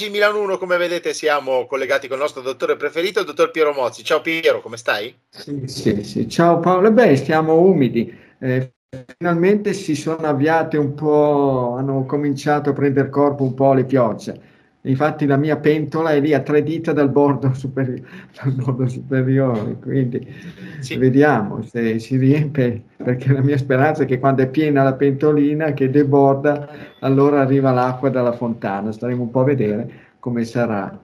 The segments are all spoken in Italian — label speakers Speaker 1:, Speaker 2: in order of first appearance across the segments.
Speaker 1: amici di Milano 1, come vedete siamo collegati con il nostro dottore preferito, il dottor Piero Mozzi. Ciao Piero, come stai?
Speaker 2: Sì, sì, sì. Ciao Paolo, beh, stiamo umidi. Eh, finalmente si sono avviate un po', hanno cominciato a prendere corpo un po' le piogge. Infatti la mia pentola è lì a tre dita dal bordo, superi- dal bordo superiore, quindi sì. vediamo se si riempie, perché la mia speranza è che quando è piena la pentolina che deborda, allora arriva l'acqua dalla fontana, staremo un po' a vedere come sarà.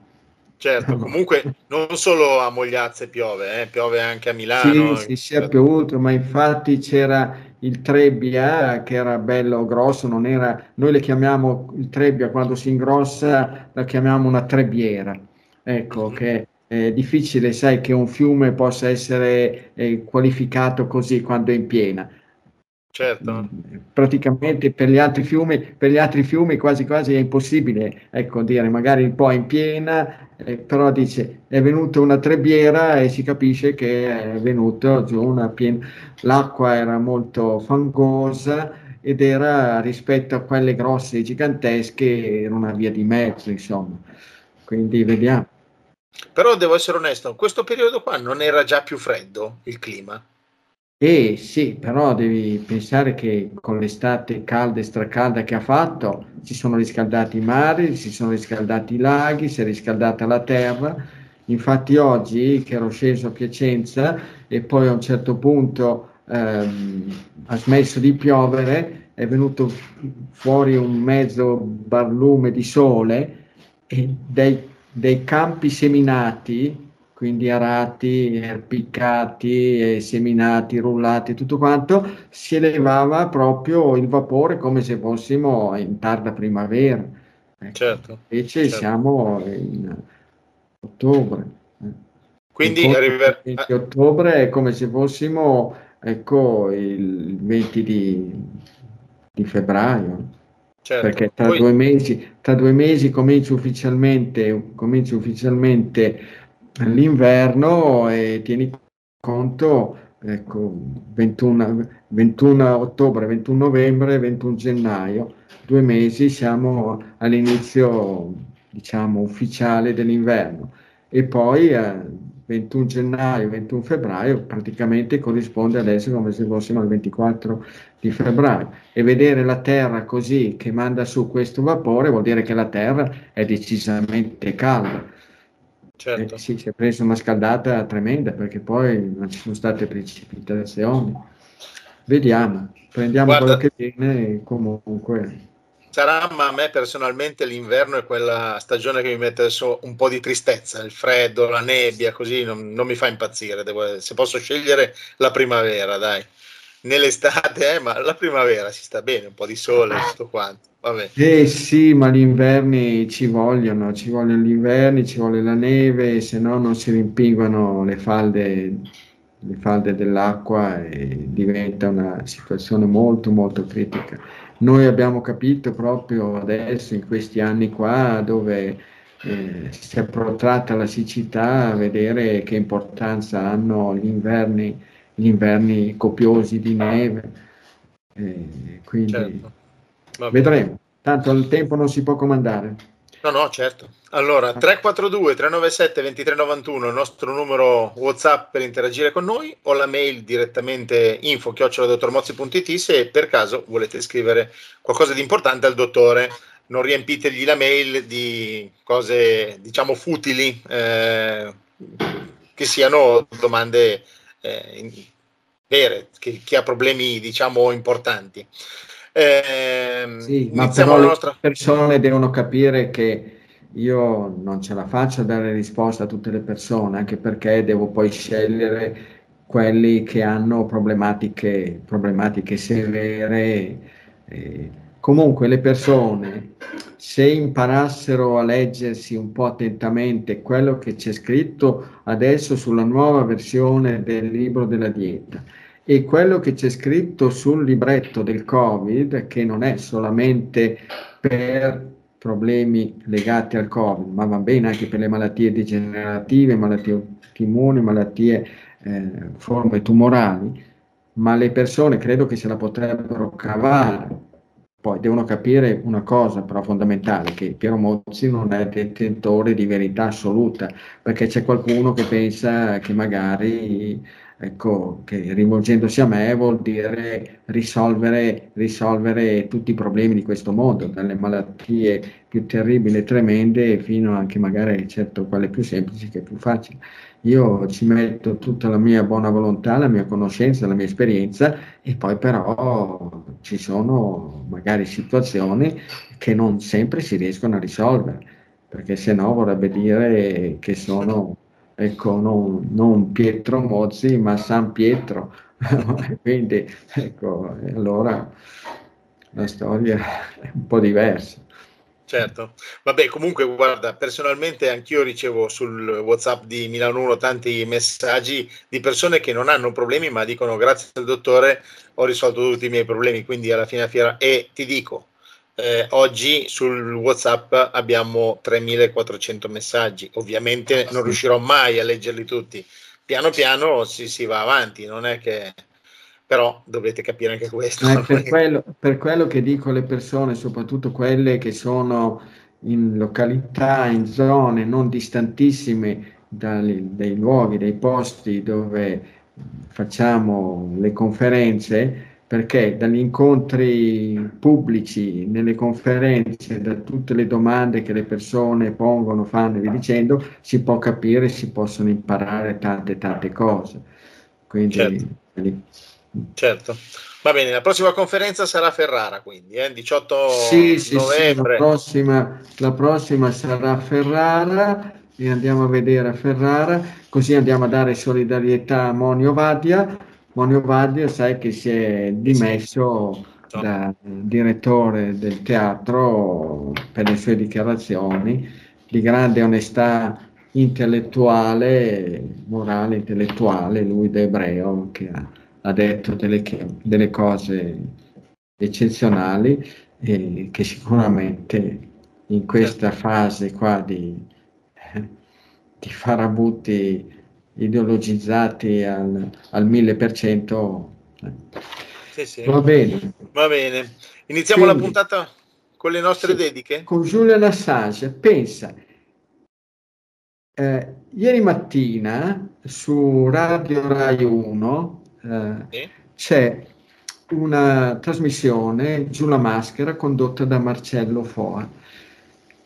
Speaker 1: Certo, comunque non solo a Mogliazze piove, eh, piove anche a Milano.
Speaker 2: Sì, sì, si è piovuto, ma infatti c'era il Trebbia che era bello grosso, non era, noi le chiamiamo il Trebbia quando si ingrossa, la chiamiamo una trebbiera. Ecco, mm-hmm. che è difficile, sai, che un fiume possa essere eh, qualificato così quando è in piena.
Speaker 1: Certo.
Speaker 2: Praticamente per gli altri fiumi, per gli altri fiumi quasi quasi è impossibile, ecco, dire magari un po' in piena, eh, però dice è venuta una trebbiera e si capisce che è venuto giù una piena, l'acqua era molto fangosa ed era rispetto a quelle grosse e gigantesche era una via di mezzo, insomma. Quindi vediamo.
Speaker 1: Però devo essere onesto, in questo periodo qua non era già più freddo il clima?
Speaker 2: Eh sì, però devi pensare che con l'estate calda e stracalda che ha fatto si sono riscaldati i mari, si sono riscaldati i laghi, si è riscaldata la terra. Infatti oggi che ero sceso a Piacenza e poi a un certo punto ehm, ha smesso di piovere, è venuto fuori un mezzo barlume di sole e dei, dei campi seminati quindi arati, erpiccati, seminati, rullati, tutto quanto, si elevava proprio il vapore come se fossimo in tarda primavera.
Speaker 1: Ecco. Certo,
Speaker 2: Invece
Speaker 1: certo.
Speaker 2: siamo in ottobre.
Speaker 1: Eh. Quindi arriva...
Speaker 2: il ottobre è come se fossimo ecco, il 20 di, di febbraio. Certo. Perché tra, Poi... due mesi, tra due mesi comincia ufficialmente, comincia ufficialmente l'inverno e tieni conto, ecco, 21, 21 ottobre, 21 novembre, 21 gennaio, due mesi siamo all'inizio, diciamo, ufficiale dell'inverno. E poi eh, 21 gennaio, 21 febbraio praticamente corrisponde adesso come se fossimo al 24 di febbraio. E vedere la Terra così che manda su questo vapore vuol dire che la Terra è decisamente calda
Speaker 1: Certo.
Speaker 2: Eh, sì, si è preso una scaldata tremenda perché poi non ci sono state precipitazioni. Vediamo, prendiamo Guarda, quello che viene e comunque.
Speaker 1: Sarà, ma a me personalmente l'inverno è quella stagione che mi mette adesso un po' di tristezza, il freddo, la nebbia, così non, non mi fa impazzire. Devo, se posso scegliere la primavera, dai. Nell'estate, eh, ma la primavera si sta bene, un po' di sole, tutto quanto. Vabbè.
Speaker 2: Eh sì, ma gli inverni ci vogliono, ci vogliono gli inverni, ci vuole la neve, se no non si rimpinguano le falde, le falde dell'acqua e diventa una situazione molto molto critica. Noi abbiamo capito proprio adesso, in questi anni qua, dove eh, si è protratta la siccità, a vedere che importanza hanno gli inverni, gli inverni copiosi di neve. Eh, quindi certo. Vedremo, tanto il tempo non si può comandare.
Speaker 1: No, no, certo. Allora, 342 397 2391 il nostro numero WhatsApp per interagire con noi o la mail direttamente info dottormozzi.it se per caso volete scrivere qualcosa di importante al dottore. Non riempitegli la mail di cose, diciamo, futili, eh, che siano domande eh, vere, che, che ha problemi, diciamo, importanti.
Speaker 2: Eh, sì, ma però nostra... le persone devono capire che io non ce la faccio a dare risposta a tutte le persone, anche perché devo poi scegliere quelli che hanno problematiche, problematiche severe. Eh, comunque le persone, se imparassero a leggersi un po' attentamente quello che c'è scritto adesso sulla nuova versione del libro della dieta, e quello che c'è scritto sul libretto del Covid, che non è solamente per problemi legati al Covid, ma va bene anche per le malattie degenerative, malattie immuni, malattie, eh, forme tumorali, ma le persone credo che se la potrebbero cavare Poi devono capire una cosa però fondamentale, che Piero Mozzi non è detentore di verità assoluta, perché c'è qualcuno che pensa che magari ecco, che rivolgendosi a me vuol dire risolvere, risolvere tutti i problemi di questo mondo, dalle malattie più terribili e tremende fino anche magari certo quelle più semplici che più facili. Io ci metto tutta la mia buona volontà, la mia conoscenza, la mia esperienza e poi però ci sono magari situazioni che non sempre si riescono a risolvere, perché se no vorrebbe dire che sono ecco, non, non Pietro Mozzi, ma San Pietro. Quindi, ecco, allora la storia è un po' diversa.
Speaker 1: Certo, vabbè, comunque guarda, personalmente anch'io ricevo sul WhatsApp di Milano 1 tanti messaggi di persone che non hanno problemi, ma dicono grazie al dottore ho risolto tutti i miei problemi, quindi alla fine fiera e ti dico, eh, oggi sul WhatsApp abbiamo 3400 messaggi. Ovviamente non riuscirò mai a leggerli tutti. Piano piano si, si va avanti, non è che però dovete capire anche questo.
Speaker 2: Eh, per, quello, per, quello, che dico alle persone, soprattutto quelle che sono in località, in zone non distantissime dai, dai luoghi, dai posti dove facciamo le conferenze, perché dagli incontri pubblici, nelle conferenze, da tutte le domande che le persone pongono, fanno e via dicendo, si può capire, si possono imparare tante tante cose. Quindi,
Speaker 1: certo. Certo. Va bene, la prossima conferenza sarà a Ferrara, quindi, eh? 18 sì, sì, novembre.
Speaker 2: Sì, la, prossima, la prossima sarà a Ferrara e andiamo a vedere a Ferrara, così andiamo a dare solidarietà a Monio Vadia Monio Vadio sai che si è dimesso da direttore del teatro per le sue dichiarazioni di grande onestà intellettuale, morale intellettuale, lui da ebreo che ha, ha detto delle, delle, cose eccezionali e che sicuramente in questa fase qua di, di farabutti ideologizzati al, al 1000%.
Speaker 1: Sì, sì. Va bene. Va bene. Iniziamo Quindi, la puntata con le nostre sì, dediche?
Speaker 2: Con Julian Assange. Pensa, eh, ieri mattina su Radio Rai 1 eh, c'è una trasmissione giù la maschera condotta da Marcello Foa.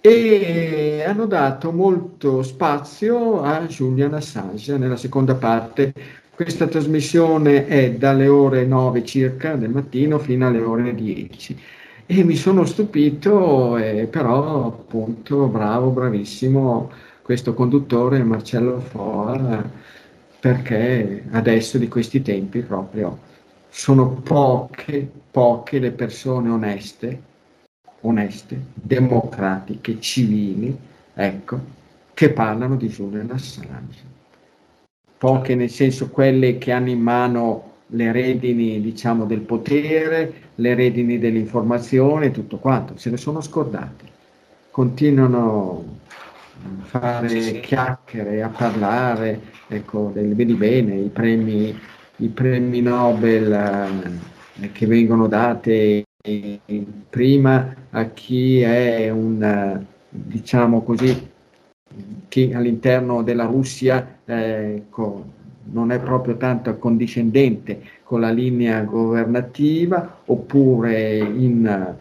Speaker 2: E hanno dato molto spazio a Julian Assange nella seconda parte. Questa trasmissione è dalle ore 9 circa del mattino fino alle ore 10 e mi sono stupito, eh, però appunto bravo, bravissimo questo conduttore Marcello Foa perché adesso di questi tempi proprio sono poche, poche le persone oneste oneste, democratiche, civili, ecco, che parlano di Julian Assange. Poche nel senso quelle che hanno in mano le redini, diciamo, del potere, le redini dell'informazione, tutto quanto, se ne sono scordati. Continuano a fare chiacchiere, a parlare, ecco, del, vedi bene, i premi, i premi Nobel eh, che vengono dati prima a chi è un, diciamo così, che all'interno della Russia eh, non è proprio tanto accondiscendente con la linea governativa, oppure in,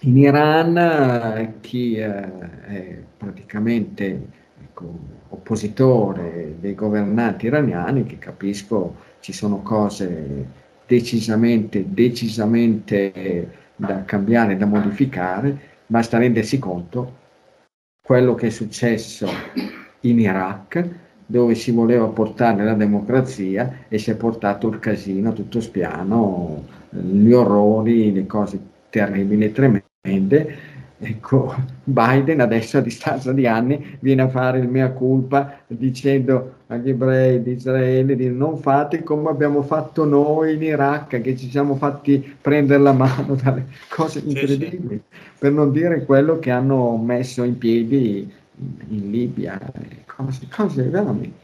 Speaker 2: in Iran eh, chi eh, è praticamente ecco, oppositore dei governanti iraniani, che capisco ci sono cose decisamente, decisamente da cambiare, da modificare, basta rendersi conto quello che è successo in Iraq, dove si voleva portare la democrazia e si è portato il casino tutto spiano, gli orrori, le cose terribili e tremende Ecco, Biden adesso a distanza di anni viene a fare il mea culpa dicendo agli ebrei di Israele di non fate come abbiamo fatto noi in Iraq, che ci siamo fatti prendere la mano dalle cose incredibili, sì, sì. per non dire quello che hanno messo in piedi in, in Libia, cose, cose veramente.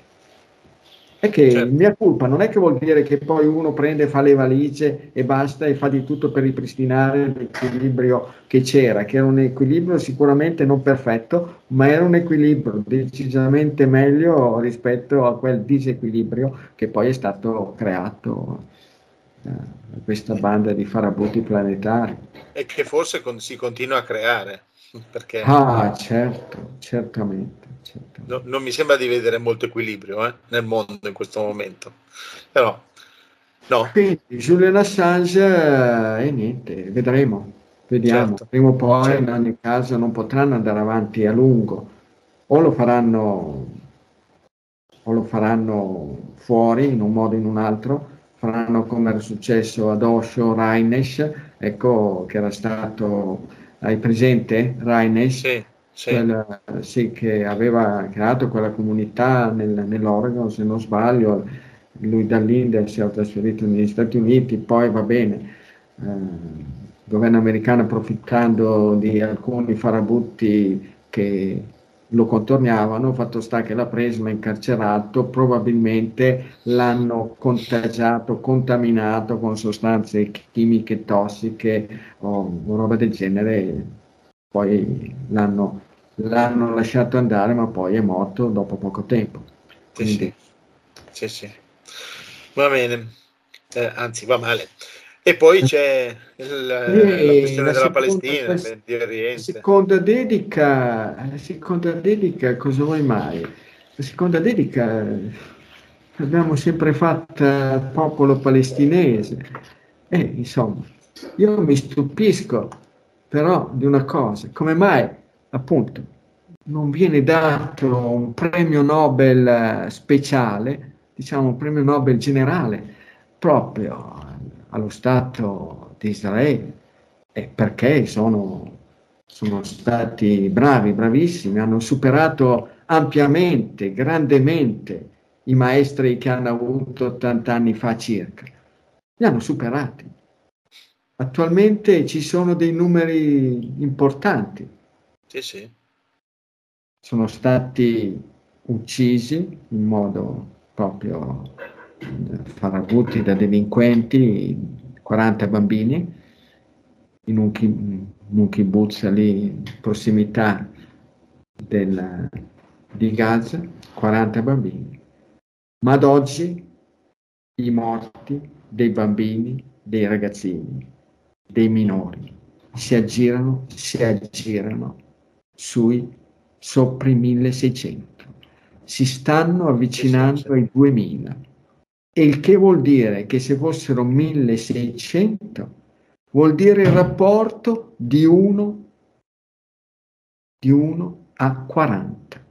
Speaker 2: È che certo. mia colpa non è che vuol dire che poi uno prende, fa le valigie e basta e fa di tutto per ripristinare l'equilibrio che c'era, che era un equilibrio sicuramente non perfetto, ma era un equilibrio decisamente meglio rispetto a quel disequilibrio che poi è stato creato da eh, questa banda di farabuti planetari.
Speaker 1: E che forse con, si continua a creare. Perché...
Speaker 2: Ah, certo, certamente.
Speaker 1: No, non mi sembra di vedere molto equilibrio eh, nel mondo in questo momento. Però, no.
Speaker 2: Quindi, Julian Assange, e eh, niente, vedremo. Vediamo. Certo. Prima o poi, certo. in ogni caso, non potranno andare avanti a lungo. O lo faranno o lo faranno fuori in un modo o in un altro, faranno come era successo ad Osho Rainesh, ecco che era stato hai presente Raines?
Speaker 1: Sì, sì.
Speaker 2: Quella, sì, che aveva creato quella comunità nel, nell'Oregon, se non sbaglio, lui dall'India si è trasferito negli Stati Uniti, poi va bene, eh, il governo americano approfittando di alcuni farabutti che lo contornavano, fatto sta che l'ha preso, l'ha incarcerato, probabilmente l'hanno contagiato, contaminato con sostanze chimiche tossiche o roba del genere, poi l'hanno, l'hanno lasciato andare, ma poi è morto dopo poco tempo.
Speaker 1: Quindi... Sì, sì. sì. Va bene, eh, anzi va male. E poi c'è il, la questione della Palestina, la, Medio
Speaker 2: Oriente. Seconda dedica, la seconda dedica, cosa vuoi mai? La seconda dedica l'abbiamo sempre fatta al popolo palestinese. E eh, insomma, io mi stupisco però di una cosa, come mai appunto non viene dato un premio Nobel speciale, diciamo un premio Nobel generale, proprio allo Stato di Israele, eh, perché sono, sono stati bravi, bravissimi, hanno superato ampiamente, grandemente i maestri che hanno avuto 80 anni fa circa. Li hanno superati. Attualmente ci sono dei numeri importanti.
Speaker 1: Sì, sì.
Speaker 2: Sono stati uccisi in modo proprio farabutti da delinquenti, 40 bambini, in un, in un kibbutz lì in prossimità del, di Gaza, 40 bambini. Ma ad oggi i morti dei bambini, dei ragazzini, dei minori si aggirano, si aggirano sui sopra i 1600. Si stanno avvicinando ai 2000 il che vuol dire che se fossero 1600 vuol dire il rapporto di 1 di 1 a 40.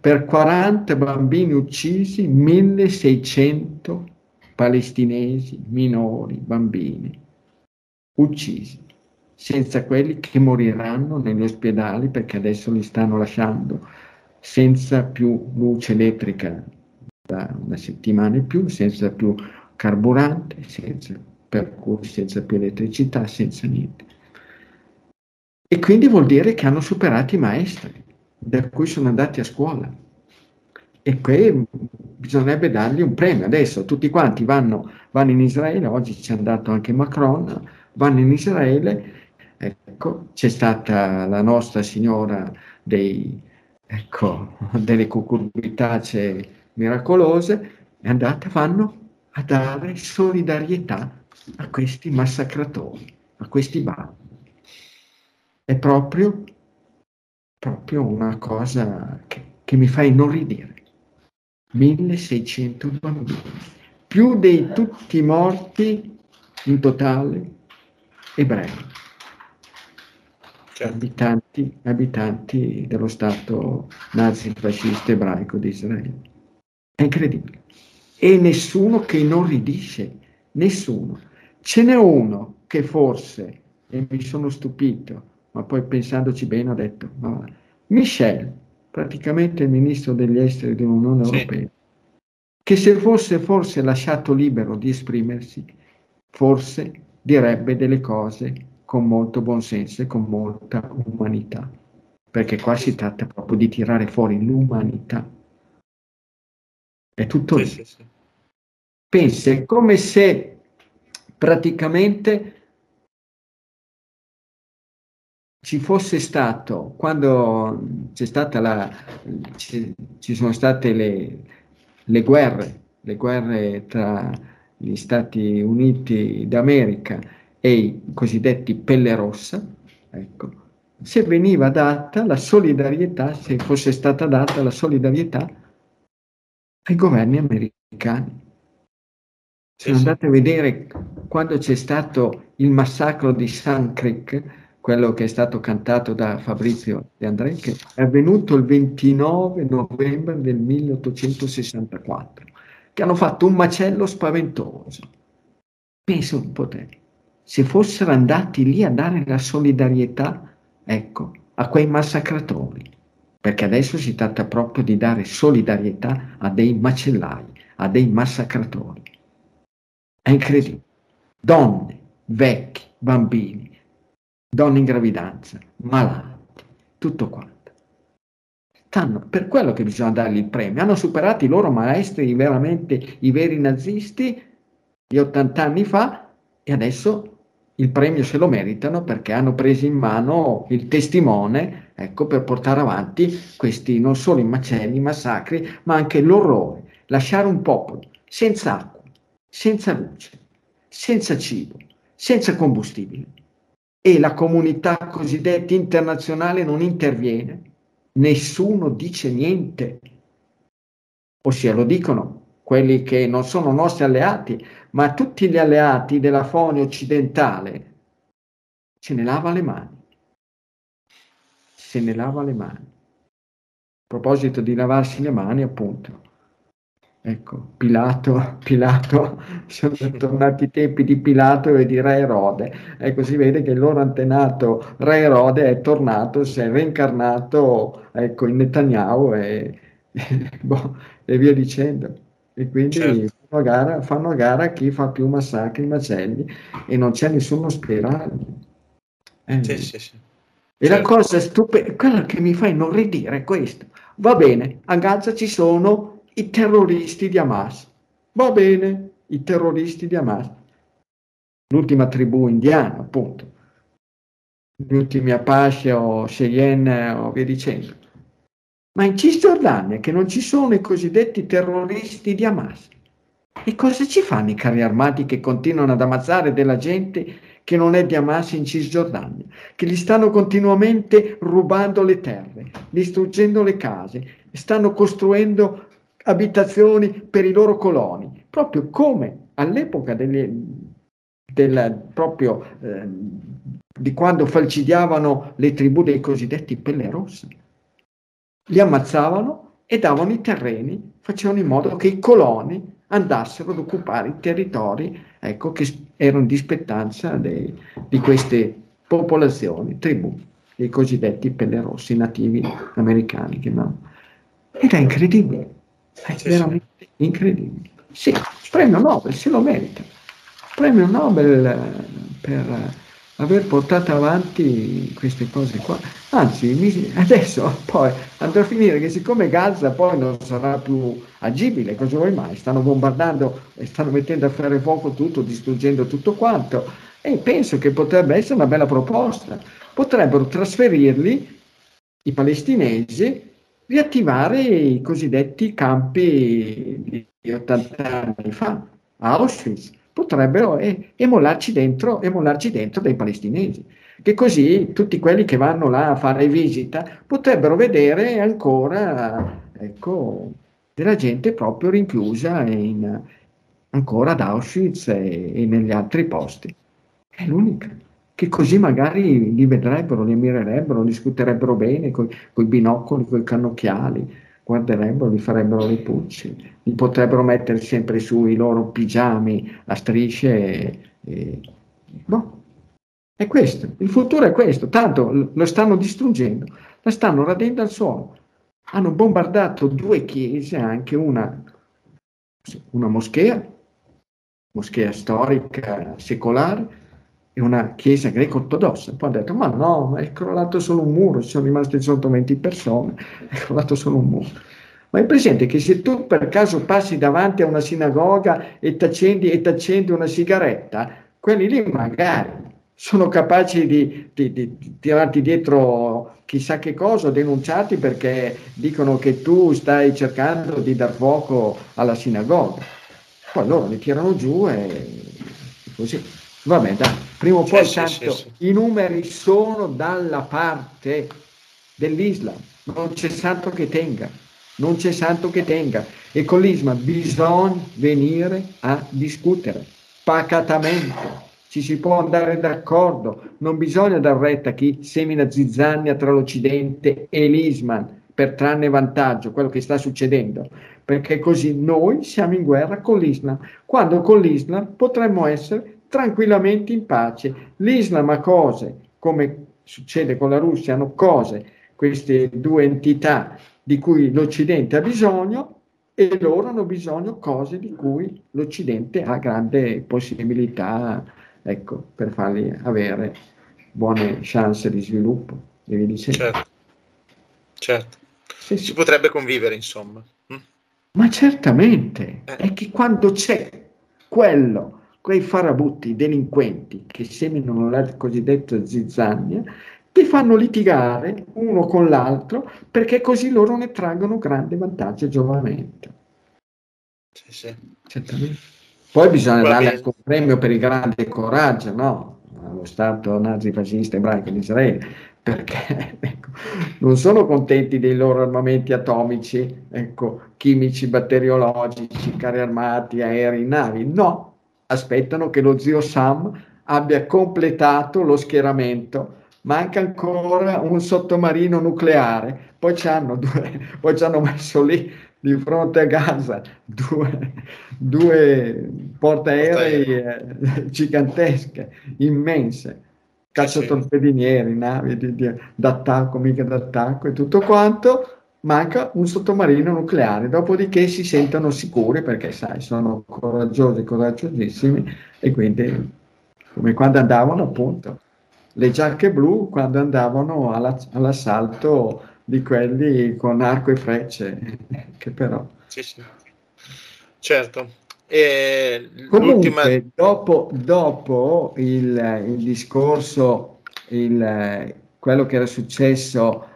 Speaker 2: Per 40 bambini uccisi, 1600 palestinesi, minori, bambini uccisi, senza quelli che moriranno negli ospedali perché adesso li stanno lasciando senza più luce elettrica da una settimana in più, senza più carburante, senza, per cui senza più elettricità, senza niente. E quindi vuol dire che hanno superato i maestri, da cui sono andati a scuola. E qui bisognerebbe dargli un premio. Adesso tutti quanti vanno, vanno in Israele, oggi c'è andato anche Macron, vanno in Israele, ecco, c'è stata la nostra signora dei, ecco, delle cucurbitacee miracolose e andate, vanno a dare solidarietà a questi massacratori, a questi barbari. È proprio, proprio una cosa che, che mi fa inorridire. 1600 bambini, più di tutti i morti in totale ebrei, certo. abitanti, abitanti dello Stato nazifascista ebraico di Israele. È incredibile. E nessuno che inorridisce, nessuno. Ce n'è uno che forse, e mi sono stupito, ma poi pensandoci bene ho detto, ma Michel, praticamente il ministro degli esteri dell'Unione sì. Europea, che se fosse forse lasciato libero di esprimersi, forse direbbe delle cose con molto buonsenso e con molta umanità, perché qua si tratta proprio di tirare fuori l'umanità È tutto lì. Sì, sì. Pensa, è come se praticamente ci fosse stato, quando c'è stata la, ci, ci sono state le, le guerre, le guerre tra gli Stati Uniti d'America e i cosiddetti pelle rossa, ecco, se veniva data la solidarietà, se fosse stata data la solidarietà ai governi americani. Se andate a vedere quando c'è stato il massacro di Sun Creek, quello che è stato cantato da Fabrizio De André, che è avvenuto il 29 novembre del 1864, che hanno fatto un macello spaventoso. Pensa un po' te, se fossero andati lì a dare la solidarietà, ecco, a quei massacratori, perché adesso si tratta proprio di dare solidarietà a dei macellai, a dei massacratori. È incredibile. Donne, vecchi, bambini, donne in gravidanza, malati, tutto quanto. Stanno, per quello che bisogna dargli il premio. Hanno superato i loro maestri, veramente i veri nazisti, di 80 anni fa, e adesso il premio se lo meritano perché hanno preso in mano il testimone ecco, per portare avanti questi non solo i macelli, i massacri, ma anche l'orrore. Lasciare un popolo senza acqua, senza luce, senza cibo, senza combustibile e la comunità cosiddetta internazionale non interviene, nessuno dice niente. Ossia, lo dicono quelli che non sono nostri alleati, ma tutti gli alleati della Fone occidentale se ne lava le mani. Se ne lava le mani. A proposito di lavarsi le mani, appunto, Ecco, Pilato, Pilato, sono tornati i tempi di Pilato e di Re Erode. Ecco, si vede che il loro antenato Re Erode è tornato, si è reincarnato ecco, in Netanyahu e, e, boh, e via dicendo. E quindi certo. Fanno, gara, fanno a gara chi fa più massacri, macelli e non c'è nessuno sperato. Eh, sì, sì, sì. E certo. la cosa stupenda, quella che mi fa inorridire è questo. Va bene, a Gaza ci sono i terroristi di Hamas. Va bene, i terroristi di Hamas. L'ultima tribù indiana, appunto. Gli ultimi Apache o Cheyenne o via dicendo. Ma in Cisgiordania, che non ci sono i cosiddetti terroristi di Hamas, e cosa ci fanno i carri armati che continuano ad ammazzare della gente che non è di Hamas in Cisgiordania, che gli stanno continuamente rubando le terre, distruggendo le case, stanno costruendo abitazioni per i loro coloni, proprio come all'epoca delle, del, proprio, eh, di quando falcidiavano le tribù dei cosiddetti pelle rosse. Li ammazzavano e davano i terreni, facevano in modo che i coloni andassero ad occupare i territori ecco, che erano di spettanza dei, di queste popolazioni, tribù, dei cosiddetti pelle rossi nativi americani. No? Ed è incredibile. È sì, veramente sì. incredibile. Sì, premio Nobel, se lo merita. Premio Nobel eh, per aver portato avanti queste cose qua. Anzi, adesso poi andrà a finire che siccome Gaza poi non sarà più agibile, cosa vuoi mai? Stanno bombardando e stanno mettendo a fare fuoco tutto, distruggendo tutto quanto. E penso che potrebbe essere una bella proposta. Potrebbero trasferirli i palestinesi riattivare i cosiddetti campi di 80 anni fa, Auschwitz, potrebbero emularci, dentro, emularci dentro dei palestinesi, che così tutti quelli che vanno là a fare visita potrebbero vedere ancora ecco, della gente proprio rinchiusa in, ancora ad Auschwitz e, e negli altri posti. È l'unica. Che così magari li vedrebbero, li ammirerebbero, discuterebbero bene con i binocoli, con i cannocchiali, guarderebbero, li farebbero le pulci, li potrebbero mettere sempre sui loro pigiami a strisce. E, e, no, è questo, il futuro è questo, tanto lo stanno distruggendo, la stanno radendo al suolo. Hanno bombardato due chiese, anche una, una moschea, moschea storica, secolare, in una chiesa greco-ortodossa. Poi ha detto, ma no, è crollato solo un muro, ci sono rimaste sotto 20 persone, è crollato solo un muro. Ma è presente che se tu per caso passi davanti a una sinagoga e ti accendi, e accendi una sigaretta, quelli lì magari sono capaci di, di, di, di tirarti dietro chissà che cosa, denunciarti perché dicono che tu stai cercando di dar fuoco alla sinagoga. Poi loro li tirano giù e così. Vabbè, dai, prima o poi sì, tanto sì, sì. i numeri sono dalla parte dell'Islam, non c'è santo che tenga, non c'è santo che tenga. E con l'Islam bisogna venire a discutere pacatamente ci si può andare d'accordo, non bisogna dar retta a chi semina zizzania tra l'Occidente e l'Isman per trarne vantaggio, quello che sta succedendo, perché così noi siamo in guerra con l'Islam, quando con l'Islam potremmo essere tranquillamente in pace. L'Islam ha cose, come succede con la Russia, hanno cose, queste due entità di cui l'Occidente ha bisogno e loro hanno bisogno cose di cui l'Occidente ha grande possibilità ecco, per farli avere buone chance di sviluppo.
Speaker 1: Certo, certo. Sì, sì. Si potrebbe convivere, insomma.
Speaker 2: Mm? Ma certamente, eh. è che quando c'è quello, quei farabutti delinquenti che seminano la cosiddetta zizzania, ti fanno litigare uno con l'altro perché così loro ne traggono grande vantaggio e giovamento. Sì, sì. Certamente. Poi bisogna dargli bene. anche un premio per il grande coraggio, no? Allo Stato nazifascista ebraico di Israele, perché ecco, non sono contenti dei loro armamenti atomici, ecco, chimici, batteriologici, carri armati, aerei, navi, no, aspettano che lo zio Sam abbia completato lo schieramento. Manca ancora un sottomarino nucleare, poi ci hanno, hanno messo lì di fronte a Gaza due, due portaerei eh, gigantesche, immense, cacciatorpedinieri, navi di, di, d'attacco, mica d'attacco e tutto quanto, manca un sottomarino nucleare, dopodiché si sentono sicuri perché sai, sono coraggiosi, coraggiosissimi e quindi come quando andavano appunto le giacche blu quando andavano alla, all'assalto di quelli con arco e frecce, che però... Sì, sì.
Speaker 1: Certo. E
Speaker 2: Comunque, dopo, dopo il, il discorso, il, quello che era successo,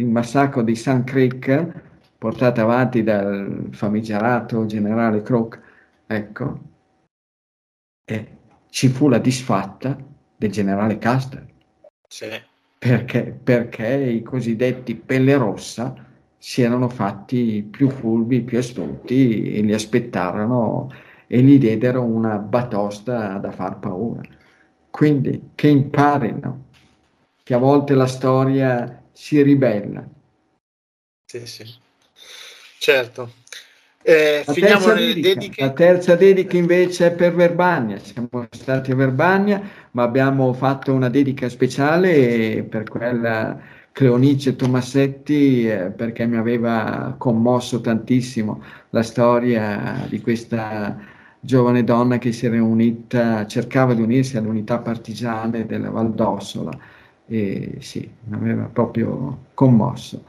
Speaker 2: il massacro di Sun Creek, portato avanti dal famigerato generale Crook, ecco, e ci fu la disfatta del generale Custer. Sì perché, perché i cosiddetti pelle rossa si erano fatti più furbi, più astuti e li aspettarono e gli diedero una batosta da far paura. Quindi che imparino che a volte la storia si ribella.
Speaker 1: Sì, sì. Certo.
Speaker 2: Eh, la, terza dedica, la, terza dedica, invece è per Verbania. Siamo stati a Verbania, ma abbiamo fatto una dedica speciale per quella Cleonice Tomassetti eh, perché mi aveva commosso tantissimo la storia di questa giovane donna che si era unita, cercava di unirsi alle unità partigiane della Valdossola e sì, mi aveva proprio commosso.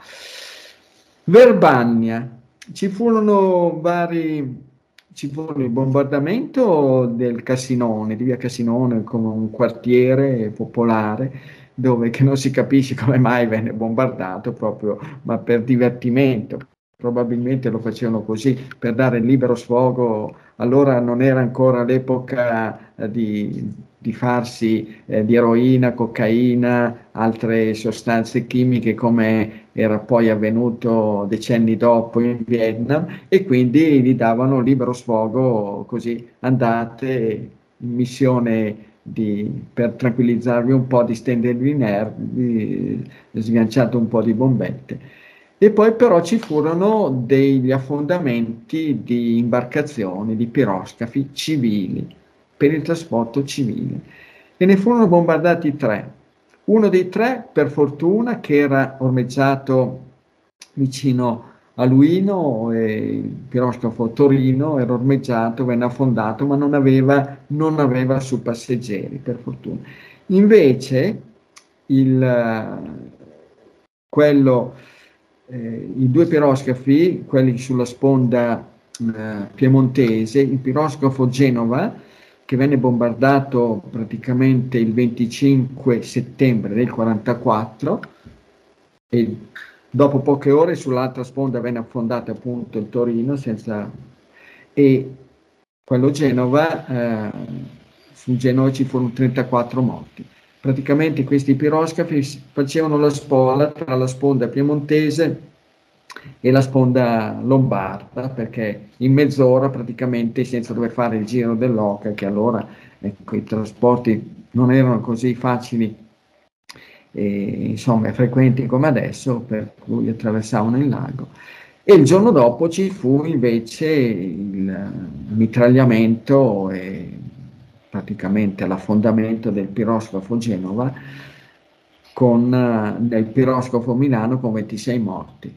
Speaker 2: Verbania, ci furono vari ci fu il bombardamento del Cassinone, di via Cassinone, come un quartiere popolare dove che non si capisce come mai venne bombardato proprio, ma per divertimento. Probabilmente lo facevano così per dare libero sfogo. Allora non era ancora l'epoca eh, di di farsi eh, di eroina, cocaina, altre sostanze chimiche come era poi avvenuto decenni dopo in Vietnam e quindi gli davano libero sfogo così andate in missione di, per tranquillizzarvi un po', distendervi i nervi, sganciate un po' di bombette. E poi però ci furono degli affondamenti di imbarcazioni, di piroscafi civili per il trasporto civile e ne furono bombardati tre. Uno dei tre, per fortuna, che era ormeggiato vicino a Luino, e il piroscafo Torino era ormeggiato, venne affondato, ma non aveva, non aveva su passeggeri, per fortuna. Invece, il, quello eh, i due piroscafi, quelli sulla sponda eh, piemontese, il piroscafo Genova, che venne bombardato praticamente il 25 settembre del 44 e dopo poche ore sull'altra sponda venne affondato appunto il Torino senza... e quello Genova, eh, su Genova ci furono 34 morti. Praticamente questi piroscafi facevano la spola tra la sponda piemontese e la sponda lombarda perché in mezz'ora praticamente senza dover fare il giro dell'Oca che allora ecco, i trasporti non erano così facili e insomma frequenti come adesso per cui attraversavano il lago. E il giorno dopo ci fu invece il mitragliamento e praticamente l'affondamento del piroscafo Genova con eh, il piroscafo Milano con 26 morti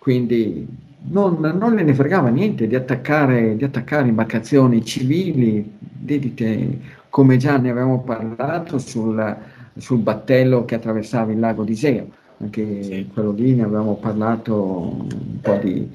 Speaker 2: quindi non, non ne fregava niente di attaccare, di attaccare imbarcazioni civili, dedite, come già ne avevamo parlato, sul, sul battello che attraversava il lago di Iseo. Anche sì. quello lì ne avevamo parlato un po' di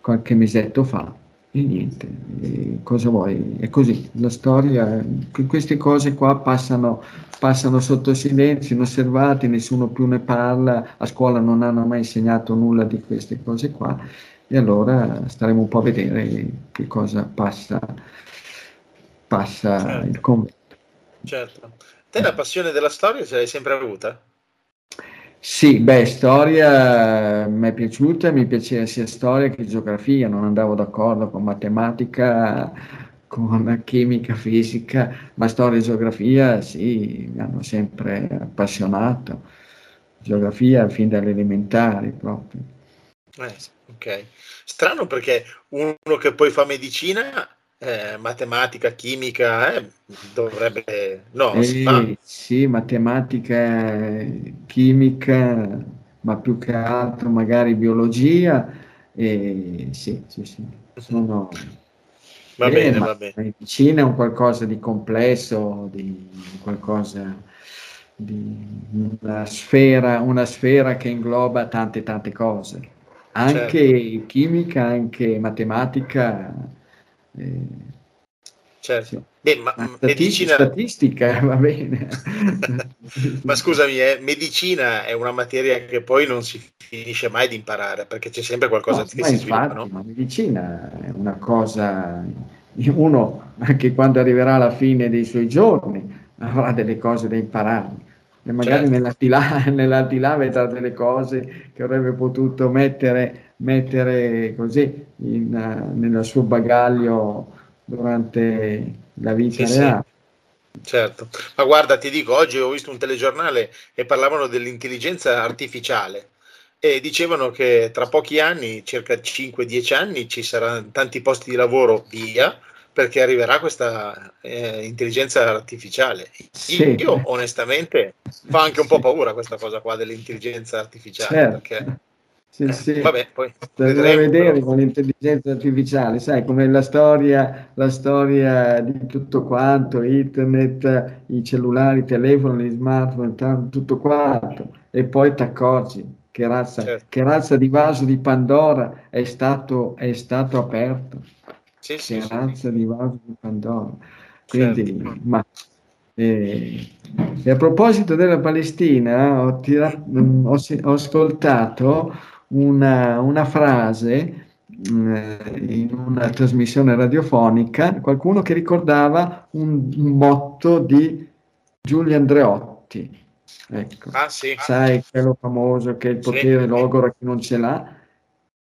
Speaker 2: qualche mesetto fa. E niente, e cosa vuoi? È così, la storia, queste cose qua passano, passano sotto silenzio, inosservate, nessuno più ne parla, a scuola non hanno mai insegnato nulla di queste cose qua e allora staremo un po' a vedere che cosa passa, passa certo. il convento.
Speaker 1: Certo. Te la passione della storia ce l'hai sempre avuta?
Speaker 2: Sì, beh, storia eh, mi è piaciuta, mi piaceva sia storia che geografia, non andavo d'accordo con matematica, con chimica, fisica, ma storia e geografia sì, mi hanno sempre appassionato. Geografia fin dalle elementari proprio.
Speaker 1: Eh, ok, strano perché uno che poi fa medicina eh, matematica, chimica, eh, dovrebbe... No,
Speaker 2: eh, sì, matematica, chimica, ma più che altro magari biologia, eh, sì, sì, sì, sono...
Speaker 1: Va bene, va bene.
Speaker 2: La medicina è un qualcosa di complesso, di qualcosa di una sfera, una sfera che ingloba tante tante cose, anche certo. chimica, anche matematica
Speaker 1: eh, certo. Sì.
Speaker 2: Beh, ma, ma medicina... statistica va bene.
Speaker 1: ma scusami, eh, medicina è una materia che poi non si finisce mai di imparare perché c'è sempre qualcosa no, che si
Speaker 2: infatti, sviluppa. No? Ma medicina è una cosa, uno anche quando arriverà alla fine dei suoi giorni avrà delle cose da imparare. E magari certo. nell'aldilà, nell'aldilà vedrà delle cose che avrebbe potuto mettere mettere così in, uh, nel suo bagaglio durante la vita sì, reale.
Speaker 1: Sì. Certo, ma guarda, ti dico, oggi ho visto un telegiornale e parlavano dell'intelligenza artificiale e dicevano che tra pochi anni, circa 5-10 anni, ci saranno tanti posti di lavoro via perché arriverà questa eh, intelligenza artificiale. Sì. Io onestamente fa anche un po' paura questa cosa qua dell'intelligenza artificiale certo. perché
Speaker 2: sì, eh, sì. Vabbè, poi vedremo, vedere però. con l'intelligenza artificiale, sai, come la storia, la storia di tutto quanto, internet, i cellulari, i telefoni, gli smartphone, tutto quanto, e poi ti accorgi che razza, certo. che razza di vaso di Pandora è stato, è stato aperto. Sì, sì, che razza di vaso di Pandora. Quindi, certo. ma e, e, a proposito della Palestina, ho, tirato, ho, ho ascoltato una, una frase eh, in una trasmissione radiofonica, qualcuno che ricordava un, un motto di Giulio Andreotti. Ecco.
Speaker 1: Ah, sì.
Speaker 2: Sai, quello famoso che il potere sì. logora chi non ce l'ha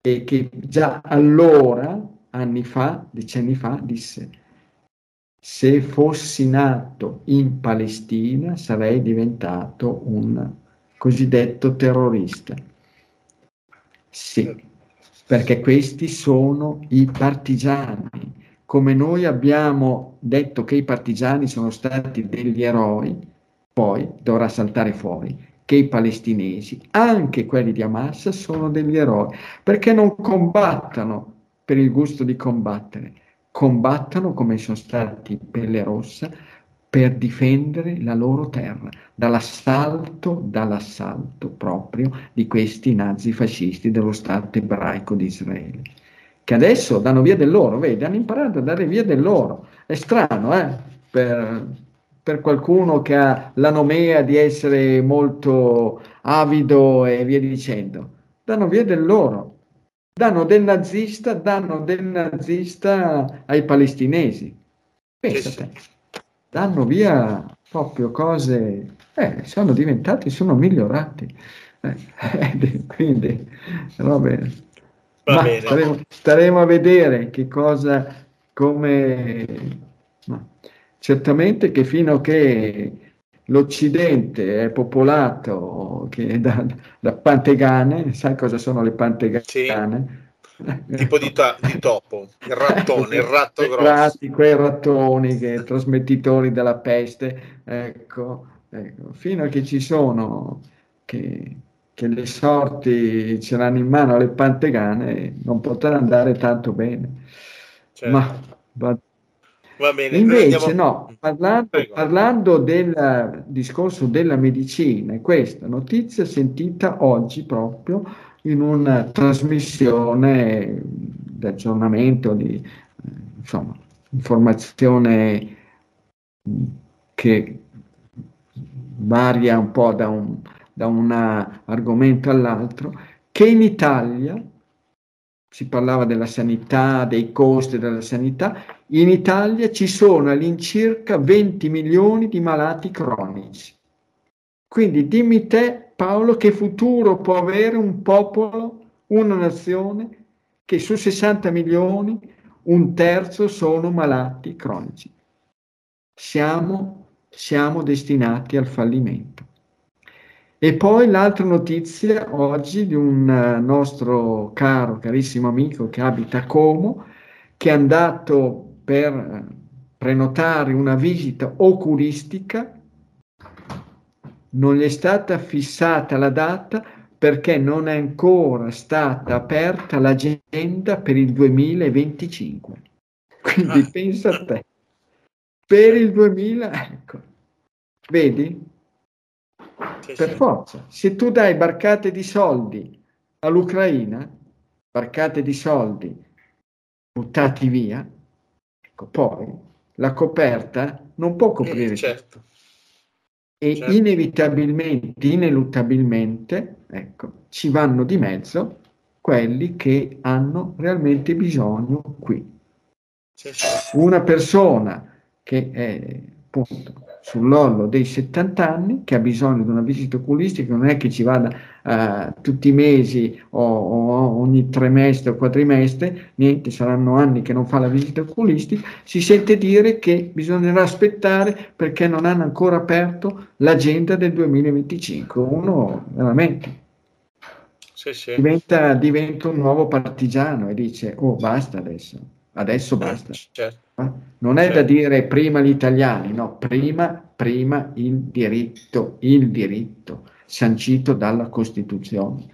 Speaker 2: e che già allora, anni fa, decenni fa, disse se fossi nato in Palestina sarei diventato un cosiddetto terrorista. Sì, perché questi sono i partigiani. Come noi abbiamo detto che i partigiani sono stati degli eroi, poi dovrà saltare fuori che i palestinesi, anche quelli di Hamas, sono degli eroi, perché non combattono per il gusto di combattere, combattono come sono stati Pelle Rossa per difendere la loro terra dall'assalto, dall'assalto proprio di questi nazifascisti dello Stato ebraico di Israele, che adesso danno via del loro, vedi, hanno imparato a dare via del loro. È strano, eh, per, per qualcuno che ha la nomea di essere molto avido e via dicendo. Danno via del loro, danno del nazista, danno del nazista ai palestinesi. Pensate, danno via proprio cose, eh, sono diventati, sono migliorati. Eh, quindi, va bene. Va bene. Staremo, staremo, a vedere che cosa, come... No. Certamente che fino a che l'Occidente è popolato da, da pantegane, sai cosa sono le pantegane? Sì
Speaker 1: tipo di, ta- di, topo, il rattone, il ratto grosso.
Speaker 2: Ratti, quei rattoni che trasmettitori della peste, ecco, ecco, fino a che ci sono, che, che le sorti ce l'hanno in mano le pantegane, non potrà andare tanto bene. Certo. Ma va, va bene. Invece, andiamo... no, parlando, parlando, del discorso della medicina, questa notizia sentita oggi proprio in una trasmissione di aggiornamento, di insomma, informazione che varia un po' da un, da un argomento all'altro, che in Italia, si parlava della sanità, dei costi della sanità, in Italia ci sono all'incirca 20 milioni di malati cronici. Quindi dimmi te Paolo, che futuro può avere un popolo, una nazione che su 60 milioni un terzo sono malati cronici? Siamo, siamo destinati al fallimento. E poi l'altra notizia oggi di un eh, nostro caro, carissimo amico che abita a Como, che è andato per eh, prenotare una visita oculistica non gli è stata fissata la data perché non è ancora stata aperta l'agenda per il 2025. Quindi ah. pensa a te, per il 2000, ecco, vedi? Sì, per sì. forza, se tu dai barcate di soldi all'Ucraina, barcate di soldi buttati via, ecco, poi la coperta non può coprire. Eh, certo e certo. inevitabilmente, ineluttabilmente, ecco, ci vanno di mezzo quelli che hanno realmente bisogno qui. Una persona che è appunto sull'orlo dei 70 anni, che ha bisogno di una visita oculistica, non è che ci vada uh, tutti i mesi o, o, ogni trimestre o quadrimestre, niente, saranno anni che non fa la visita oculistica, si sente dire che bisognerà aspettare perché non hanno ancora aperto l'agenda del 2025. Uno veramente sì, sì. Diventa, diventa un nuovo partigiano e dice, oh basta adesso adesso eh, basta. Certo. Non è certo. da dire prima gli italiani, no, prima, prima il diritto, il diritto sancito dalla Costituzione.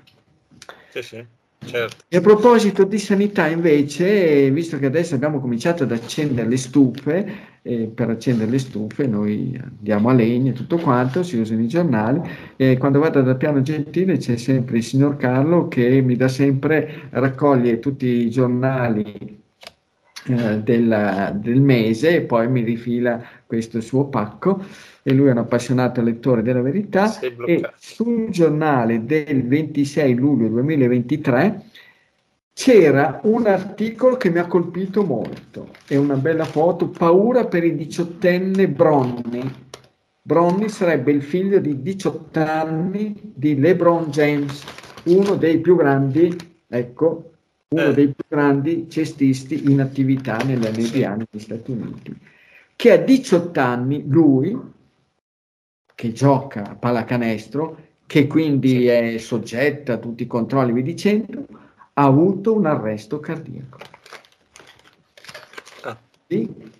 Speaker 2: Sì, sì. Certo. E a proposito di sanità, invece, visto che adesso abbiamo cominciato ad accendere le stufe, eh, per accendere le stufe noi andiamo a legna e tutto quanto, si usano i giornali, e quando vado dal piano gentile c'è sempre il signor Carlo che mi dà sempre, raccoglie tutti i giornali eh, del, del, mese e poi mi rifila questo suo pacco. E lui è un appassionato lettore della verità. E sul giornale del 26 luglio 2023 c'era un articolo che mi ha colpito molto. È una bella foto paura per il diciottenne Bronny. Bronny sarebbe il figlio di 18 anni di LeBron James uno dei più grandi ecco uno eh. dei più grandi cestisti in attività nell'NBA negli Stati Uniti, che a 18 anni lui, che gioca a pallacanestro, che quindi è soggetta a tutti i controlli, vi dicendo, ha avuto un arresto cardiaco. Ah. Sì?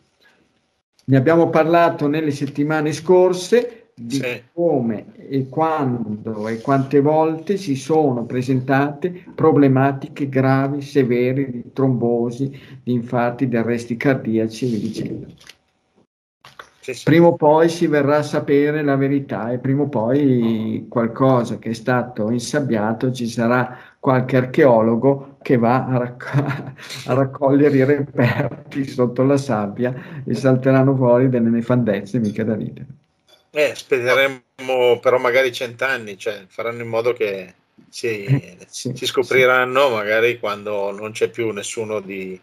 Speaker 2: Ne abbiamo parlato nelle settimane scorse, di sì. come e quando e quante volte si sono presentate problematiche gravi, severe di trombosi, di infarti, di arresti cardiaci e via dicendo. Sì, sì. Prima o poi si verrà a sapere la verità e prima o poi qualcosa che è stato insabbiato ci sarà qualche archeologo che va a, racc- a raccogliere i reperti sotto la sabbia e salteranno fuori delle nefandezze mica da ridere.
Speaker 1: Eh, speriamo però magari cent'anni, cioè faranno in modo che si, eh, sì, si scopriranno sì. magari quando non c'è più nessuno di,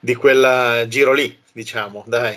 Speaker 1: di quel giro lì, diciamo, dai.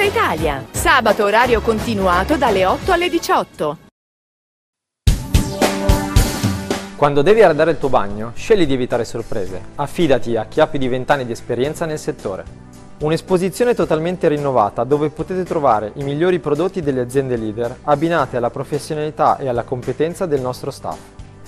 Speaker 3: tutta Italia. Sabato orario continuato dalle 8 alle 18.
Speaker 4: Quando devi arredare il tuo bagno, scegli di evitare sorprese. Affidati a chi ha più di 20 anni di esperienza nel settore. Un'esposizione totalmente rinnovata dove potete trovare i migliori prodotti delle aziende leader abbinate alla professionalità e alla competenza del nostro staff.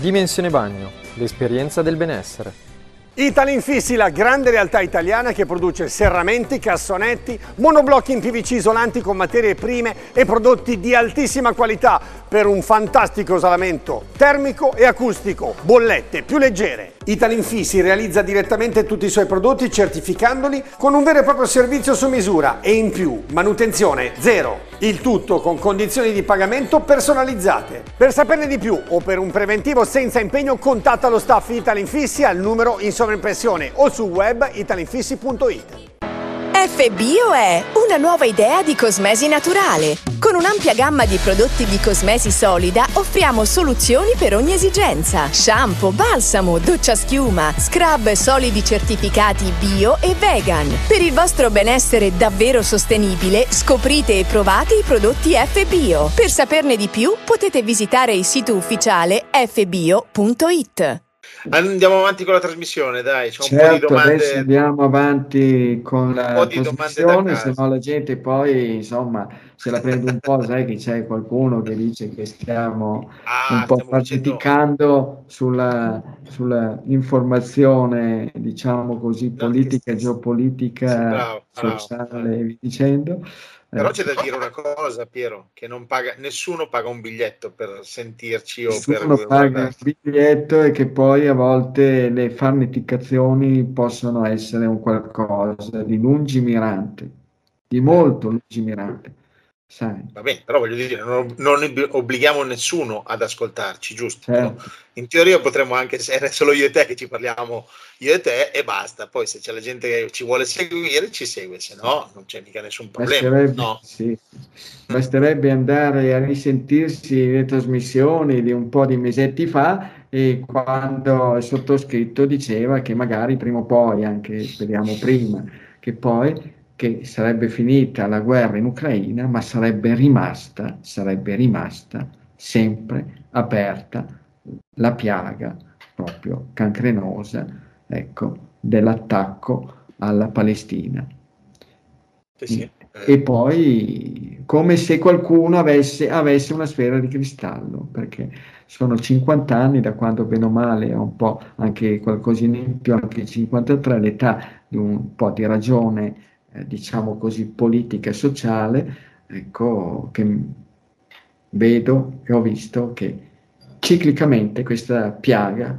Speaker 4: Dimensione Bagno, l'esperienza del benessere.
Speaker 5: Italinfissi, la grande realtà italiana che produce serramenti, cassonetti, monoblocchi in PVC isolanti con materie prime e prodotti di altissima qualità per un fantastico isolamento termico e acustico, bollette più leggere. Italinfissi realizza direttamente tutti i suoi prodotti certificandoli con un vero e proprio servizio su misura e in più manutenzione zero. Il tutto con condizioni di pagamento personalizzate. Per saperne di più o per un preventivo senza impegno contatta lo staff Italinfissi al numero in sovraimpressione o sul web italinfissi.it.
Speaker 3: FBio è una nuova idea di cosmesi naturale. Con un'ampia gamma di prodotti di cosmesi solida offriamo soluzioni per ogni esigenza. Shampoo, balsamo, doccia schiuma, scrub solidi certificati bio e vegan. Per il vostro benessere davvero sostenibile, scoprite e provate i prodotti FBio. Per saperne di più potete visitare il sito ufficiale fbio.it.
Speaker 1: Andiamo avanti con la trasmissione, dai.
Speaker 2: C'è un certo, po' di domande. Adesso andiamo avanti con la trasmissione, se no la gente poi, insomma, se la prende un po', sai che c'è qualcuno che dice che stiamo ah, un po' farciticando sulla, sulla, informazione, diciamo così, politica, geopolitica, sì, bravo, sociale e via dicendo.
Speaker 1: Però c'è da dire una cosa, Piero, che paga, nessuno paga un biglietto per sentirci o nessuno
Speaker 2: per paga un biglietto e che poi a volte le farneticazioni possono essere un qualcosa di lungimirante, di molto lungimirante.
Speaker 1: Sai. Va bene, però voglio dire, non, non, obblighiamo nessuno ad ascoltarci, giusto? Certo. In teoria potremmo anche essere solo io e te che ci parliamo, io e te e basta. Poi se c'è la gente che ci vuole seguire, ci segue, se no non c'è mica nessun problema.
Speaker 2: Basterebbe,
Speaker 1: no.
Speaker 2: sì. Basterebbe andare a risentirsi le trasmissioni di un po' di mesetti fa e quando il sottoscritto diceva che magari prima o poi, anche speriamo prima, che poi che sarebbe finita la guerra in Ucraina, ma sarebbe rimasta, sarebbe rimasta sempre aperta la piaga proprio cancrenosa ecco, dell'attacco alla Palestina. Sì, sì. E poi come se qualcuno avesse, avesse, una sfera di cristallo, perché sono 50 anni da quando bene o male, un po' anche qualcosina in più, anche 53, l'età di un po' di ragione eh, diciamo così, politica e sociale, ecco, che vedo e ho visto che ciclicamente questa piaga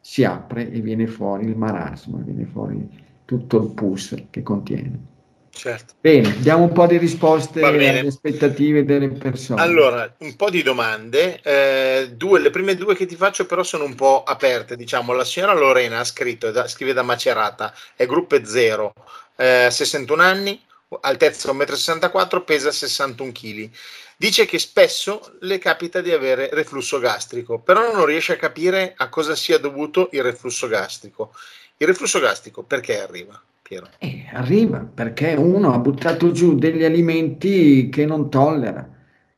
Speaker 2: si apre e viene fuori il marasma, viene fuori tutto il pus che contiene. Certo. Bene, diamo un po' di risposte alle aspettative delle persone.
Speaker 1: Allora, un po' di domande. Eh, due, le prime due che ti faccio però sono un po' aperte. Diciamo, la signora Lorena ha scritto, da, scrive da Macerata, è gruppo 0, eh, 61 anni, altezza 1,64 m, pesa 61 kg. Dice che spesso le capita di avere reflusso gastrico, però non riesce a capire a cosa sia dovuto il reflusso gastrico. Il reflusso gastrico perché arriva?
Speaker 2: Piero? Eh, arriva perché uno ha buttato giù degli alimenti che non tollera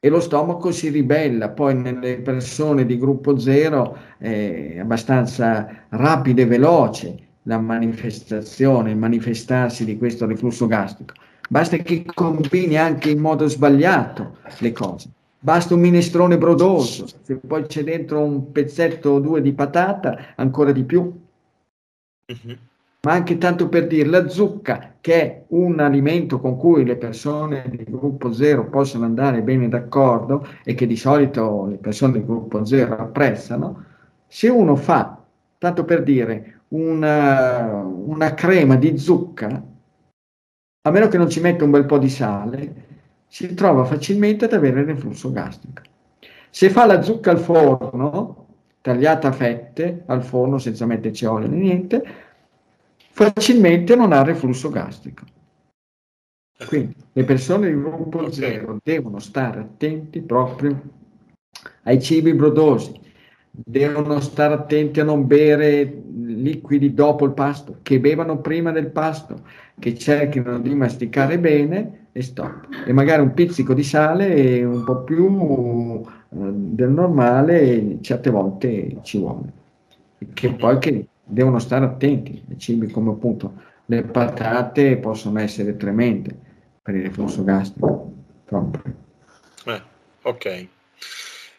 Speaker 2: e lo stomaco si ribella. Poi nelle persone di gruppo zero è abbastanza rapida e veloce la manifestazione, il manifestarsi di questo reflusso gastrico. Basta che combini anche in modo sbagliato le cose. Basta un minestrone brodoso, se poi c'è dentro un pezzetto o due di patata, ancora di più. Uh-huh ma anche tanto per dire la zucca, che è un alimento con cui le persone di gruppo zero possono andare bene d'accordo e che di solito le persone di gruppo zero apprezzano, se uno fa, tanto per dire, una, una crema di zucca, a meno che non ci metta un bel po' di sale, si trova facilmente ad avere il reflusso gastrico. Se fa la zucca al forno, tagliata a fette, al forno senza metterci olio né niente, facilmente non ha reflusso gastrico. Quindi le persone di gruppo 0 devono stare attenti proprio ai cibi brodosi, devono stare attenti a non bere liquidi dopo il pasto, che bevano prima del pasto, che cerchino di masticare bene e stop. E magari un pizzico di sale un po' più eh, del normale certe volte ci vuole. Che poi che devono stare attenti. I cibi come appunto le patate possono essere tremende per il reflusso gastrico.
Speaker 1: Eh, ok.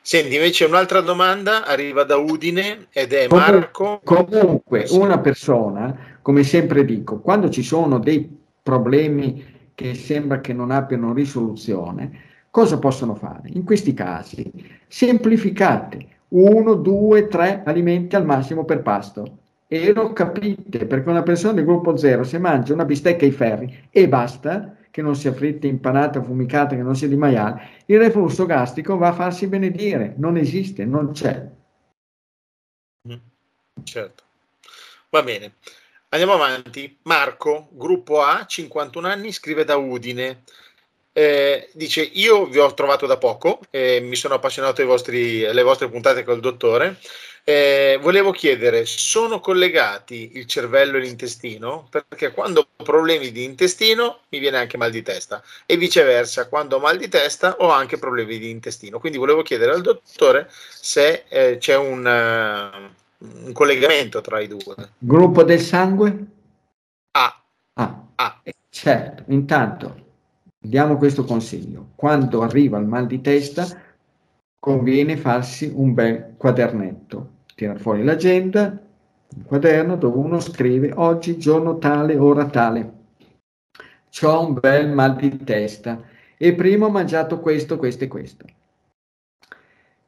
Speaker 1: Senti, invece un'altra domanda arriva da Udine ed è Marco.
Speaker 2: Comunque, una persona, come sempre dico, quando ci sono dei problemi che sembra che non abbiano risoluzione, cosa possono fare? In questi casi, semplificate uno, due, tre alimenti al massimo per pasto e lo capite perché una persona del gruppo zero se mangia una bistecca ai ferri e basta che non sia fritta, impanata, fumicata, che non sia di maiale, il reflusso gastrico va a farsi benedire, non esiste, non c'è.
Speaker 1: Mm, certo. Va bene. Andiamo avanti. Marco, gruppo A, 51 anni, scrive da Udine. Eh, dice: Io vi ho trovato da poco, eh, mi sono appassionato ai vostri, alle vostre puntate col dottore. Eh, volevo chiedere, sono collegati il cervello e l'intestino? Perché quando ho problemi di intestino mi viene anche mal di testa e viceversa, quando ho mal di testa ho anche problemi di intestino. Quindi volevo chiedere al dottore se eh, c'è un, uh, un, collegamento tra i due.
Speaker 2: Gruppo del sangue?
Speaker 1: A.
Speaker 2: Ah. A. Certo, intanto diamo questo consiglio. Quando arriva il mal di testa conviene farsi un bel quadernetto tira fuori l'agenda, un quaderno dove uno scrive oggi giorno tale, ora tale. Ho un bel mal di testa e prima ho mangiato questo, questo e questo.